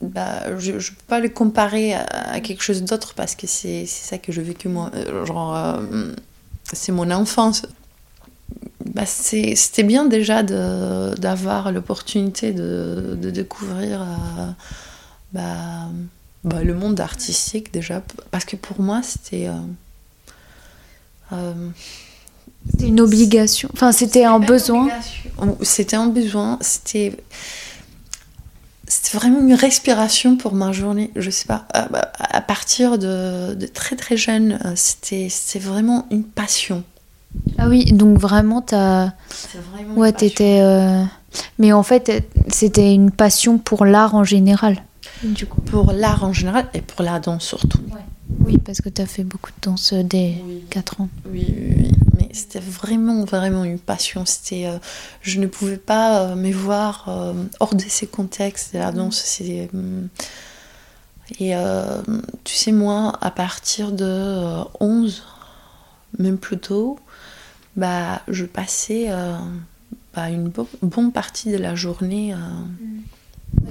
bah, je ne peux pas le comparer à, quelque chose d'autre parce que c'est ça que j'ai vécu moi. Euh, genre, euh, c'est mon enfance. Bah, C'était bien déjà d'avoir l'opportunité de, de, découvrir bah, bah, le monde artistique déjà. Parce que pour moi, c'était... C'était une obligation. Enfin, c'était un besoin. C'était un besoin. C'était. C'était vraiment une respiration pour ma journée. Je sais pas. À, partir de, de, très très jeune, euh, c'était vraiment une passion. Ah oui, donc vraiment, t'as. Vraiment ouais, t'étais. Euh, mais en fait, c'était une passion pour l'art en général. Du coup. Pour l'art en général et pour la danse surtout. Oui, parce que tu as fait beaucoup de danse dès 4 ans. Oui, oui, oui c'était vraiment, vraiment une passion. C'était, euh, je ne pouvais pas euh, me voir euh, hors de ces contextes la danse. C'est, et tu sais, moi, à partir de 11, même plus tôt, bah, je passais bah, une bonne partie de la journée.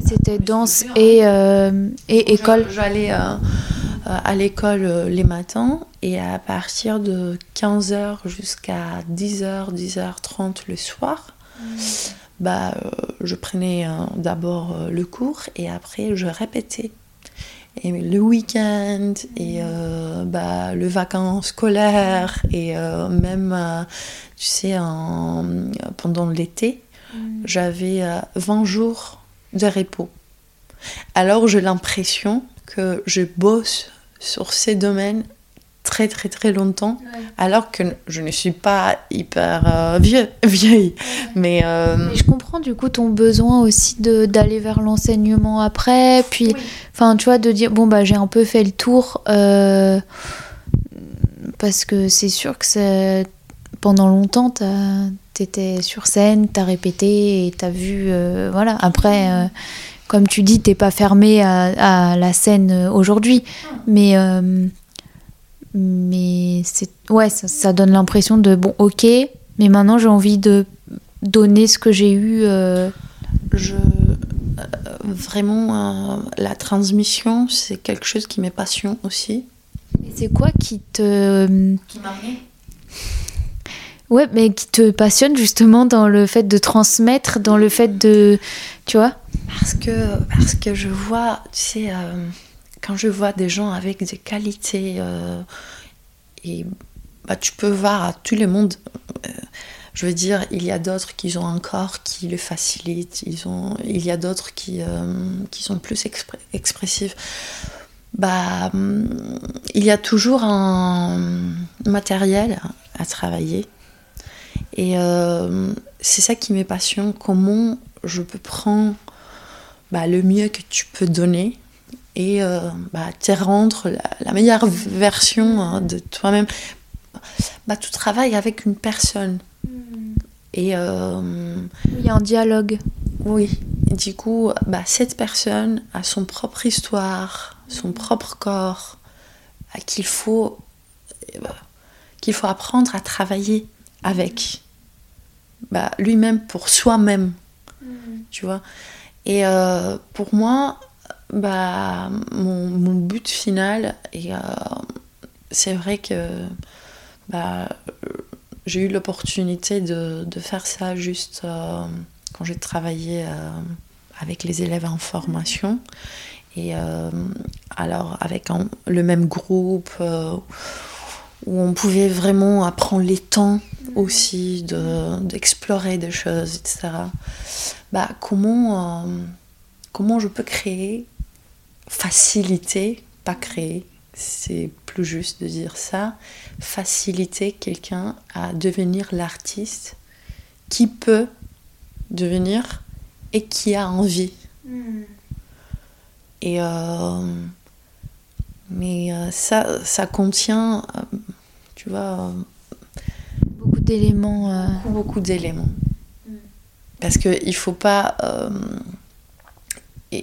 C'était danse et, et école. J'allais euh, à l'école euh, les matins et à partir de 15h jusqu'à 10h, 10h30 le soir, mm. bah, euh, je prenais d'abord le cours et après je répétais. Et le week-end et bah, le vacances scolaires et même, tu sais, pendant l'été, mm. j'avais 20 jours de repos. Alors j'ai l'impression que je bosse sur ces domaines très très très longtemps, alors que je ne suis pas hyper euh, vieux, vieille. Mais, euh, je comprends du coup ton besoin aussi d'aller vers l'enseignement après, puis, enfin, tu vois, de dire bon bah j'ai un peu fait le tour euh, parce que c'est sûr que pendant longtemps t'étais sur scène, t'as répété et t'as vu, voilà. Après comme tu dis, t'es pas fermé à, la scène aujourd'hui, mais mais c'est ouais, ça, donne l'impression de bon, ok, mais maintenant j'ai envie de donner ce que j'ai eu. Euh. Je euh, vraiment euh, la transmission, c'est quelque chose qui m'est passion aussi. C'est quoi qui te qui Ouais, mais qui te passionne justement dans le fait de transmettre, dans le fait de, tu vois? Parce que parce que je vois, tu sais quand je vois des gens avec des qualités, euh, et bah, tu peux voir à tout le monde, euh, je veux dire, il y a d'autres qui ont un corps qui le facilite, ils ont, il y a d'autres qui, euh, qui sont plus expressifs. Bah, il y a toujours un matériel à travailler. Et c'est ça qui m'est passion, comment je peux prendre bah, le mieux que tu peux donner et euh, bah, te rendre la, meilleure version hein, de toi-même. Bah, tu travailles avec une personne. Hmm. Et euh, il y a un dialogue. Oui. du coup, bah, cette personne a son propre histoire, son hmm. propre corps, qu'il faut, bah, qu'il faut apprendre à travailler avec. Bah, lui-même pour soi-même. Hmm. Tu vois? Et euh, pour moi, bah, mon, mon, but final, euh, c'est vrai que bah, j'ai eu l'opportunité de, de, faire ça juste euh, quand j'ai travaillé avec les élèves en formation. Et alors, avec le même groupe, où on pouvait vraiment apprendre les temps aussi d'explorer des choses, etc. Bah, comment, comment je peux créer faciliter, pas créer, c'est plus juste de dire ça, faciliter quelqu'un à devenir l'artiste qui peut devenir et qui a envie. Hmm. Et euh, mais euh, ça, ça contient, euh, tu vois, beaucoup d'éléments. Beaucoup, d'éléments. Hmm. Parce qu'il ne faut pas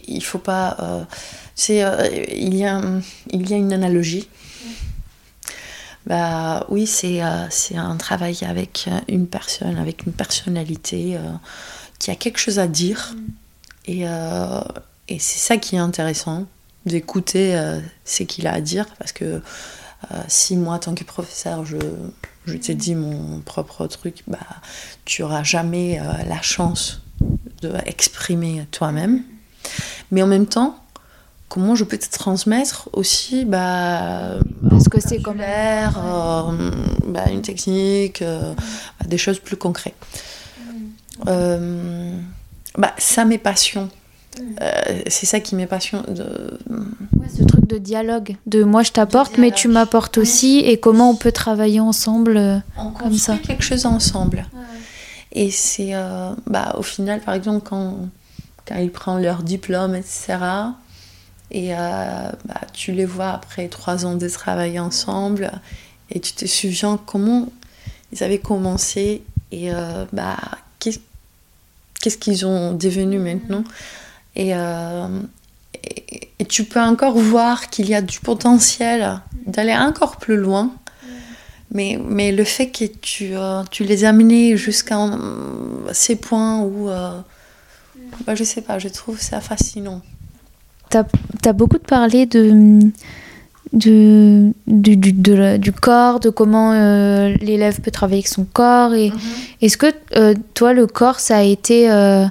il faut pas. Euh, c'est, euh, il, y a, il y a une analogie. Bah, oui, c'est, euh, c'est un travail avec une personne, avec une personnalité qui a quelque chose à dire. Et, et c'est ça qui est intéressant, d'écouter ce qu'il a à dire. Parce que si moi, tant que professeur, je, je t'ai dit mon propre truc, bah, tu n'auras jamais la chance d'exprimer toi-même. Mais en même temps, comment je peux te transmettre aussi bah, Parce que c'est comme l'air, euh, bah, une technique, euh, bah, des choses plus concrètes. Mm. Euh, bah, ça m'est passion. Mm. c'est ça qui m'est passion. De... ce truc de dialogue, de moi je t'apporte, mais tu m'apportes aussi, et comment on peut travailler ensemble on comme ça. quelque chose ensemble. Et c'est, bah, au final, par exemple, quand quand ils prennent leur diplôme, etc. Et euh, bah, tu les vois après trois ans de travail ensemble et tu te souviens comment ils avaient commencé et euh, bah, qu'est-ce qu'ils ont devenu maintenant? Euh, et, et, tu peux encore voir qu'il y a du potentiel d'aller encore plus loin. Mais, mais le fait que tu, tu les as amenés jusqu'à ces points où bah, je sais pas, je trouve ça fascinant. Tu as, beaucoup parlé de, de, du, du, du corps, de comment euh, l'élève peut travailler avec son corps. Et, mhm. Est-ce que euh, toi, le corps, ça a été. Euh,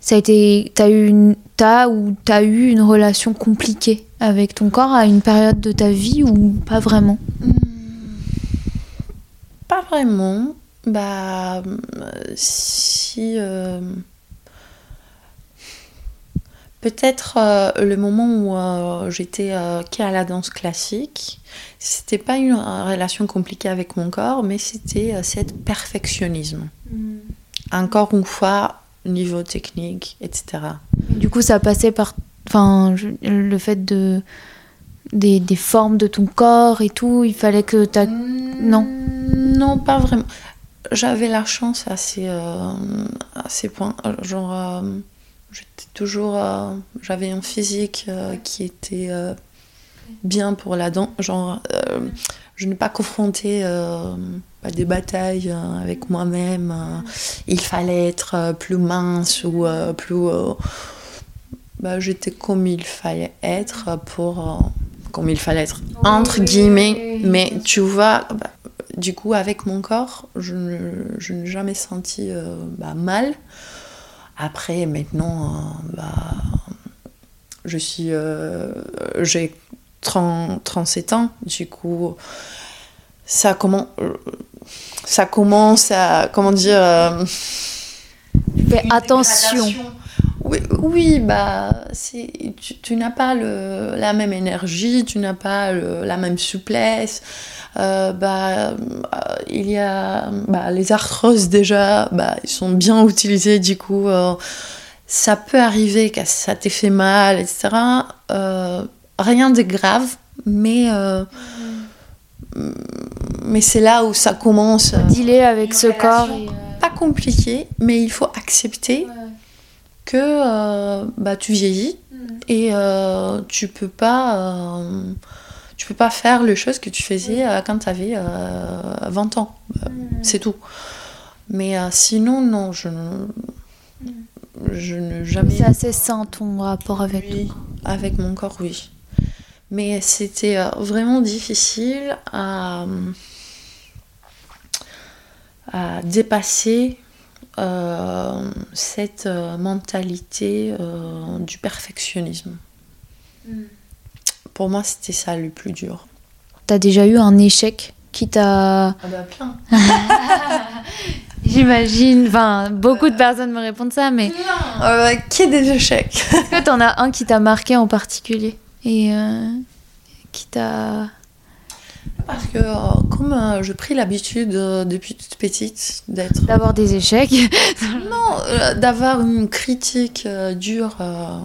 ça a été as eu une, as, ou tu as eu une relation compliquée avec ton corps à une période de ta vie ou pas vraiment? Hmm. Pas vraiment. Bah, si Peut-être euh, le moment où euh, j'étais euh, à la danse classique, c'était pas une relation compliquée avec mon corps, mais c'était euh, cet perfectionnisme. Mm. Encore une fois, niveau technique, etc. Du coup, ça passait par enfin, je- le fait de. Des, des formes de ton corps et tout, il fallait que tu Non? Non, pas vraiment. J'avais la chance à ces, euh, à ces points. euh, Genre, euh, j'étais toujours. euh, J'avais un physique qui était bien pour la danse. Genre, je n'ai pas confronté des batailles euh, avec moi-même. euh, il fallait être euh, plus mince ou euh, plus. euh, bah, J'étais comme il fallait être pour. comme il fallait être, entre guillemets. Mais tu vois, bah, du coup, avec mon corps, je je n'ai jamais senti euh, bah, mal. Après, maintenant, euh, bah, je suis. euh, J'ai 30 37 ans, du coup, ça, comment, ça commence à. Comment dire. euh, Fais attention. Oui, oui bah, c'est, tu, tu n'as pas le, la même énergie, tu n'as pas le- la même souplesse. Euh, bah, euh, il y a bah, les arthroses déjà, bah, ils sont bien utilisés du coup. euh, ça peut arriver que ça t'ait fait mal, etc. Rien de grave, mais, mais c'est là où ça commence. euh, Dealer avec ce corps. et, euh, pas compliqué, mais il faut accepter que euh, bah, tu vieillis et euh, tu peux pas euh, tu peux pas faire les choses que tu faisais quand tu avais 20 ans. Euh, C'est tout. Mais sinon, non, je ne, je ne jamais. C'est assez sain ton rapport avec Oui, ton corps. avec mon corps, oui. Mais c'était euh, vraiment difficile à, à dépasser euh, cette euh, mentalité euh, du perfectionnisme. Pour moi, c'était ça le plus dur. T'as déjà eu un échec qui t'a. Ah bah plein. J'imagine. Enfin, beaucoup de personnes me répondent ça, mais Euh, qui est des échecs est-ce que t'en as un qui t'a marqué en particulier? Et euh, qui t'a. Parce que euh, comme euh, j'ai pris l'habitude euh, depuis toute petite d'être d'avoir des échecs Non, euh, d'avoir une critique dure euh,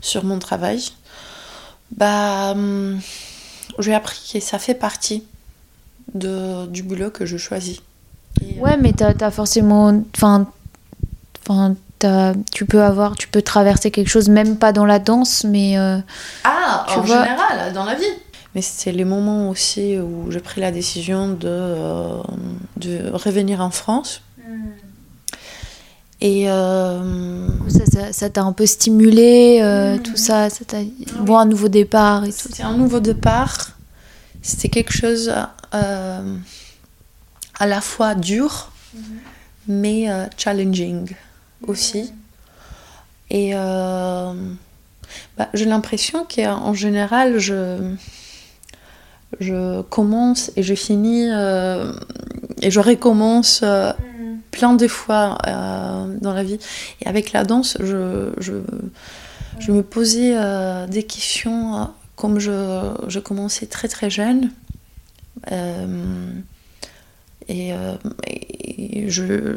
sur mon travail, bah, hum, j'ai appris que ça fait partie de, du boulot que je choisis. Et, Ouais, mais t'as as forcément. Enfin. Tu peux avoir, tu peux traverser quelque chose, même pas dans la danse, mais euh, Ah, tu en vois- général, dans la vie. Mais c'était les moments aussi où j'ai pris la décision de, euh, de revenir en France. Et euh, ça ça- ça t'a un peu stimulé, euh, tout ça, ça t'a bon un nouveau départ et tout. C'était un nouveau départ. C'était quelque chose euh, à la fois dur, mais euh, challenging aussi. Et euh, bah, j'ai l'impression qu'en général, je, je commence et je finis euh, et je recommence euh, plein de fois dans la vie. Et avec la danse, je, je, je me posais des questions comme je, je commençais très très jeune. Et, euh, et je,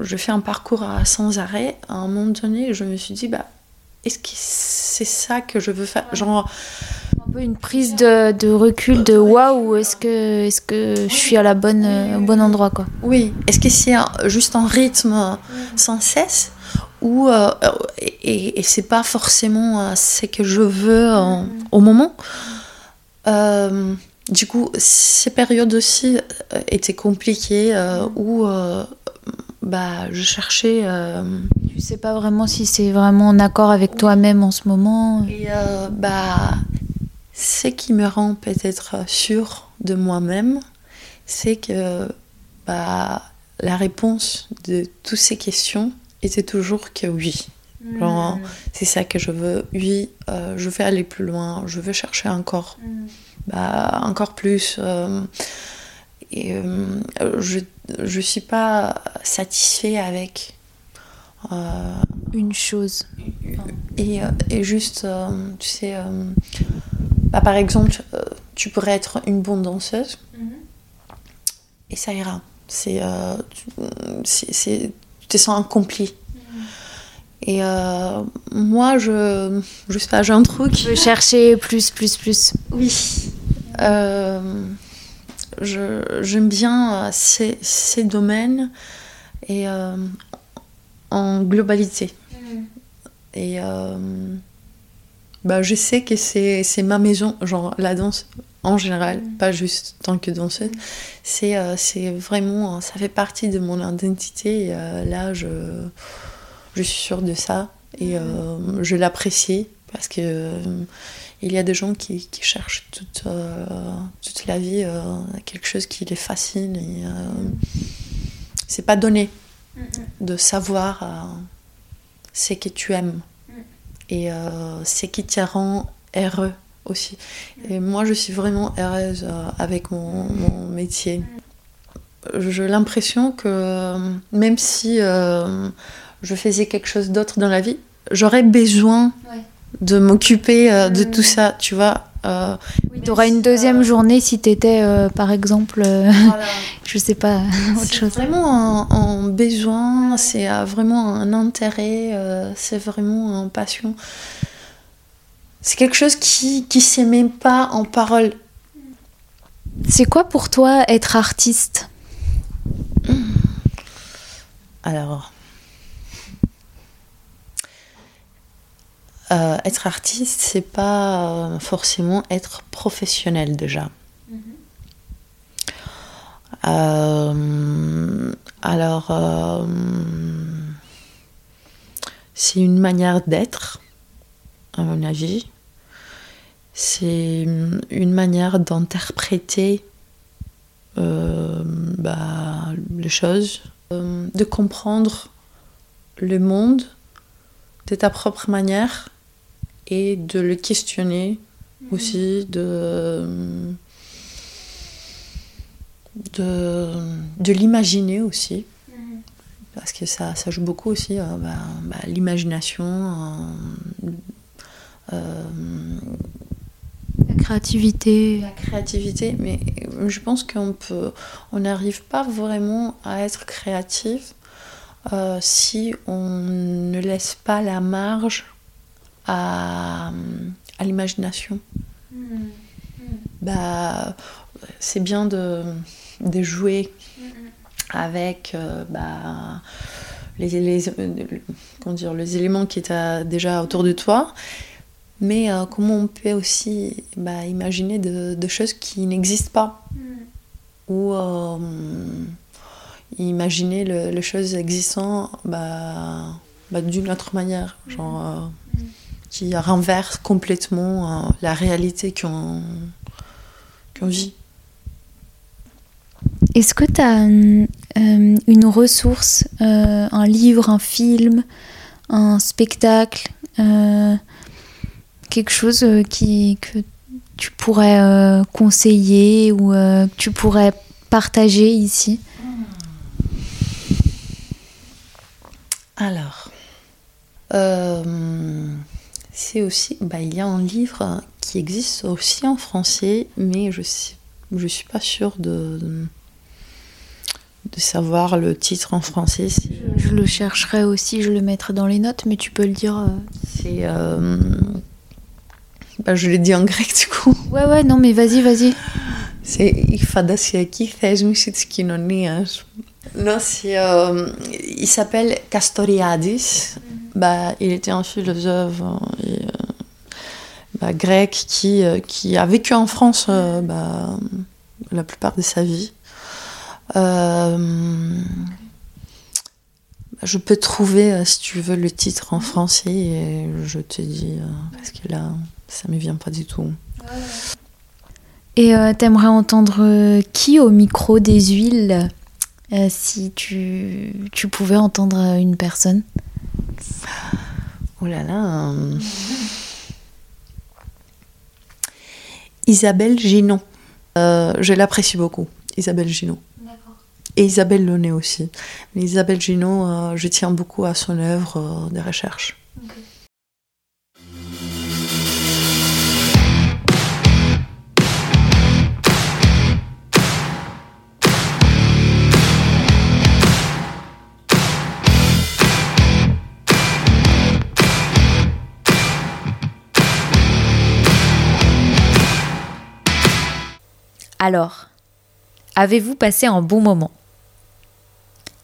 je fais un parcours à- sans arrêt. À un moment donné, je me suis dit, bah, est-ce que c'est ça que je veux faire? Genre, Un peu une prise de, de recul de waouh, est-ce que, est que je suis à la bonne, au bon endroit quoi? Oui, est-ce que c'est juste un rythme sans cesse? Ou euh, et, et- et c'est pas forcément euh, ce que je veux euh, au moment. Euh, Du coup, ces périodes aussi euh, étaient compliquées euh, où euh, bah, je cherchais euh, Tu sais pas vraiment si c'est vraiment en accord avec toi-même en ce moment. et bah, ce qui me rend peut-être sûre de moi-même, c'est que bah, la réponse de toutes ces questions était toujours que oui. Genre, c'est ça que je veux. Oui, je veux aller plus loin. Je veux chercher encore, bah, encore plus. euh, et euh, je je suis pas satisfait avec une chose. Et, et juste, tu sais, bah, par exemple, tu pourrais être une bonne danseuse et ça ira. C'est, c'est, tu te sens accompli. Et euh, moi, je, je sais pas, j'ai un truc. Je veux chercher plus, plus, plus. Oui. Euh, j'aime bien euh, ces, ces, domaines et en globalité. Mm. Et bah, je sais que c'est ma maison, genre la danse en général, mm. pas juste tant que danseuse. C'est c'est vraiment, ça fait partie de mon identité. Et, là, je je suis sûre de ça et euh, je l'apprécie parce que euh, il y a des gens qui, cherchent toute, euh, toute la vie quelque chose qui les fascine et c'est pas donné de savoir ce que tu aimes et ce qui te rend heureux aussi. Et moi, je suis vraiment heureuse avec mon, mon métier. J'ai l'impression que même si je faisais quelque chose d'autre dans la vie, j'aurais besoin de m'occuper euh, de tout ça, tu vois. Euh, tu auras une deuxième journée si tu étais, euh, par exemple, je sais pas, autre chose. C'est vraiment un, besoin, c'est vraiment un intérêt, c'est vraiment une passion. C'est quelque chose qui ne s'est même pas en parole. C'est quoi pour toi être artiste? Alors, Euh, être artiste, c'est pas euh, forcément être professionnel déjà. Mm-hmm. Euh, alors, c'est une manière d'être, à mon avis. C'est une manière d'interpréter bah, les choses, de comprendre le monde de ta propre manière et de le questionner mhm. aussi, de, de, de l'imaginer aussi. Mhm. Parce que ça, ça joue beaucoup aussi, euh, bah, bah, l'imagination, euh, euh, la créativité. La créativité, mais je pense qu'on peut, on n'arrive pas vraiment à être créatif si on ne laisse pas la marge à, l'imagination. Hmm. Bah, c'est bien de, de jouer avec euh, bah, les, les, comment dire, les éléments qui étaient déjà autour de toi, mais euh, comment on peut aussi bah, imaginer de, choses qui n'existent pas, hmm. ou euh, imaginer les choses existant bah, bah, d'une autre manière, genre qui renverse complètement euh, la réalité qu'on vit. Est-ce que tu as euh, une ressource, euh, un livre, un film, un spectacle, quelque chose qui, que tu pourrais conseiller ou que tu pourrais partager ici? Alors, c'est aussi, bah, il y a un livre qui existe aussi en français, mais je sais, je suis pas sûre de, de savoir le titre en français. Je, le chercherai aussi, je le mettrai dans les notes, mais tu peux le dire. Euh, c'est, euh, bah, je l'ai dit en grec du coup. Ouais ouais, non mais vas-y vas-y. C'est Ifadasiaki hein. Non, c'est, euh, il s'appelle Castoriadis. Bah, il était un philosophe et, euh, bah, grec qui, euh, qui a vécu en France euh, bah, la plupart de sa vie. je peux trouver, si tu veux, le titre en français et je te dis, parce que là, ça ne me vient pas du tout. Et t'aimerais entendre qui au micro des huiles si tu pouvais entendre une personne? Oh là là. Isabelle Ginon. Euh, je l'apprécie beaucoup, Isabelle Ginon. Et Isabelle Launay aussi. Mais Isabelle Gino, je tiens beaucoup à son œuvre de recherche. Alors, avez-vous passé un bon moment?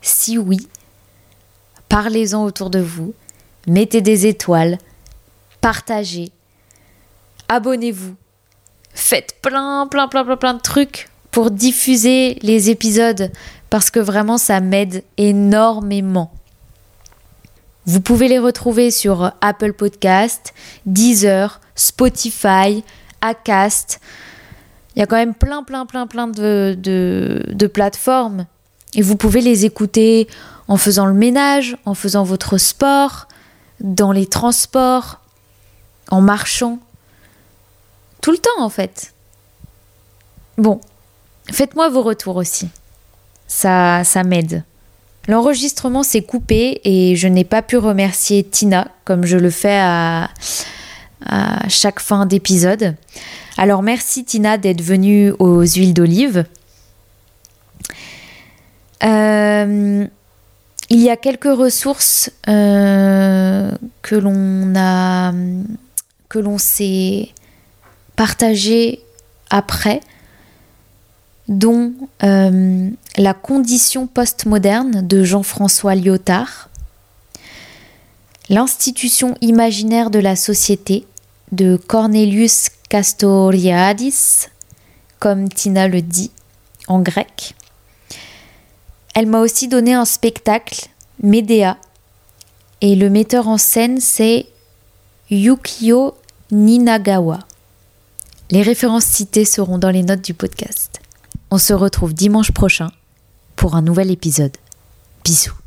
Si oui, parlez-en autour de vous, mettez des étoiles, partagez, abonnez-vous, faites plein, plein, plein, plein, plein de trucs pour diffuser les épisodes parce que vraiment ça m'aide énormément. Vous pouvez les retrouver sur Apple Podcast, Deezer, Spotify, Acast. Il y a quand même plein, plein, plein, plein de, de, plateformes. Et vous pouvez les écouter en faisant le ménage, en faisant votre sport, dans les transports, en marchant. Tout le temps, en fait. Bon, faites-moi vos retours aussi. Ça, ça m'aide. L'enregistrement s'est coupé et je n'ai pas pu remercier Tina comme je le fais à, à chaque fin d'épisode. Alors merci Tina d'être venue aux huiles d'olive. Euh, il y a quelques ressources euh, que l'on a que s'est partagées après, dont euh, La condition postmoderne de Jean-François Lyotard, L'institution imaginaire de la société de Cornelius Castoriadis, comme Tina le dit en grec. Elle m'a aussi donné un spectacle, Médéa, et le metteur en scène c'est Yukio Ninagawa. Les références citées seront dans les notes du podcast. On se retrouve dimanche prochain pour un nouvel épisode. Bisous.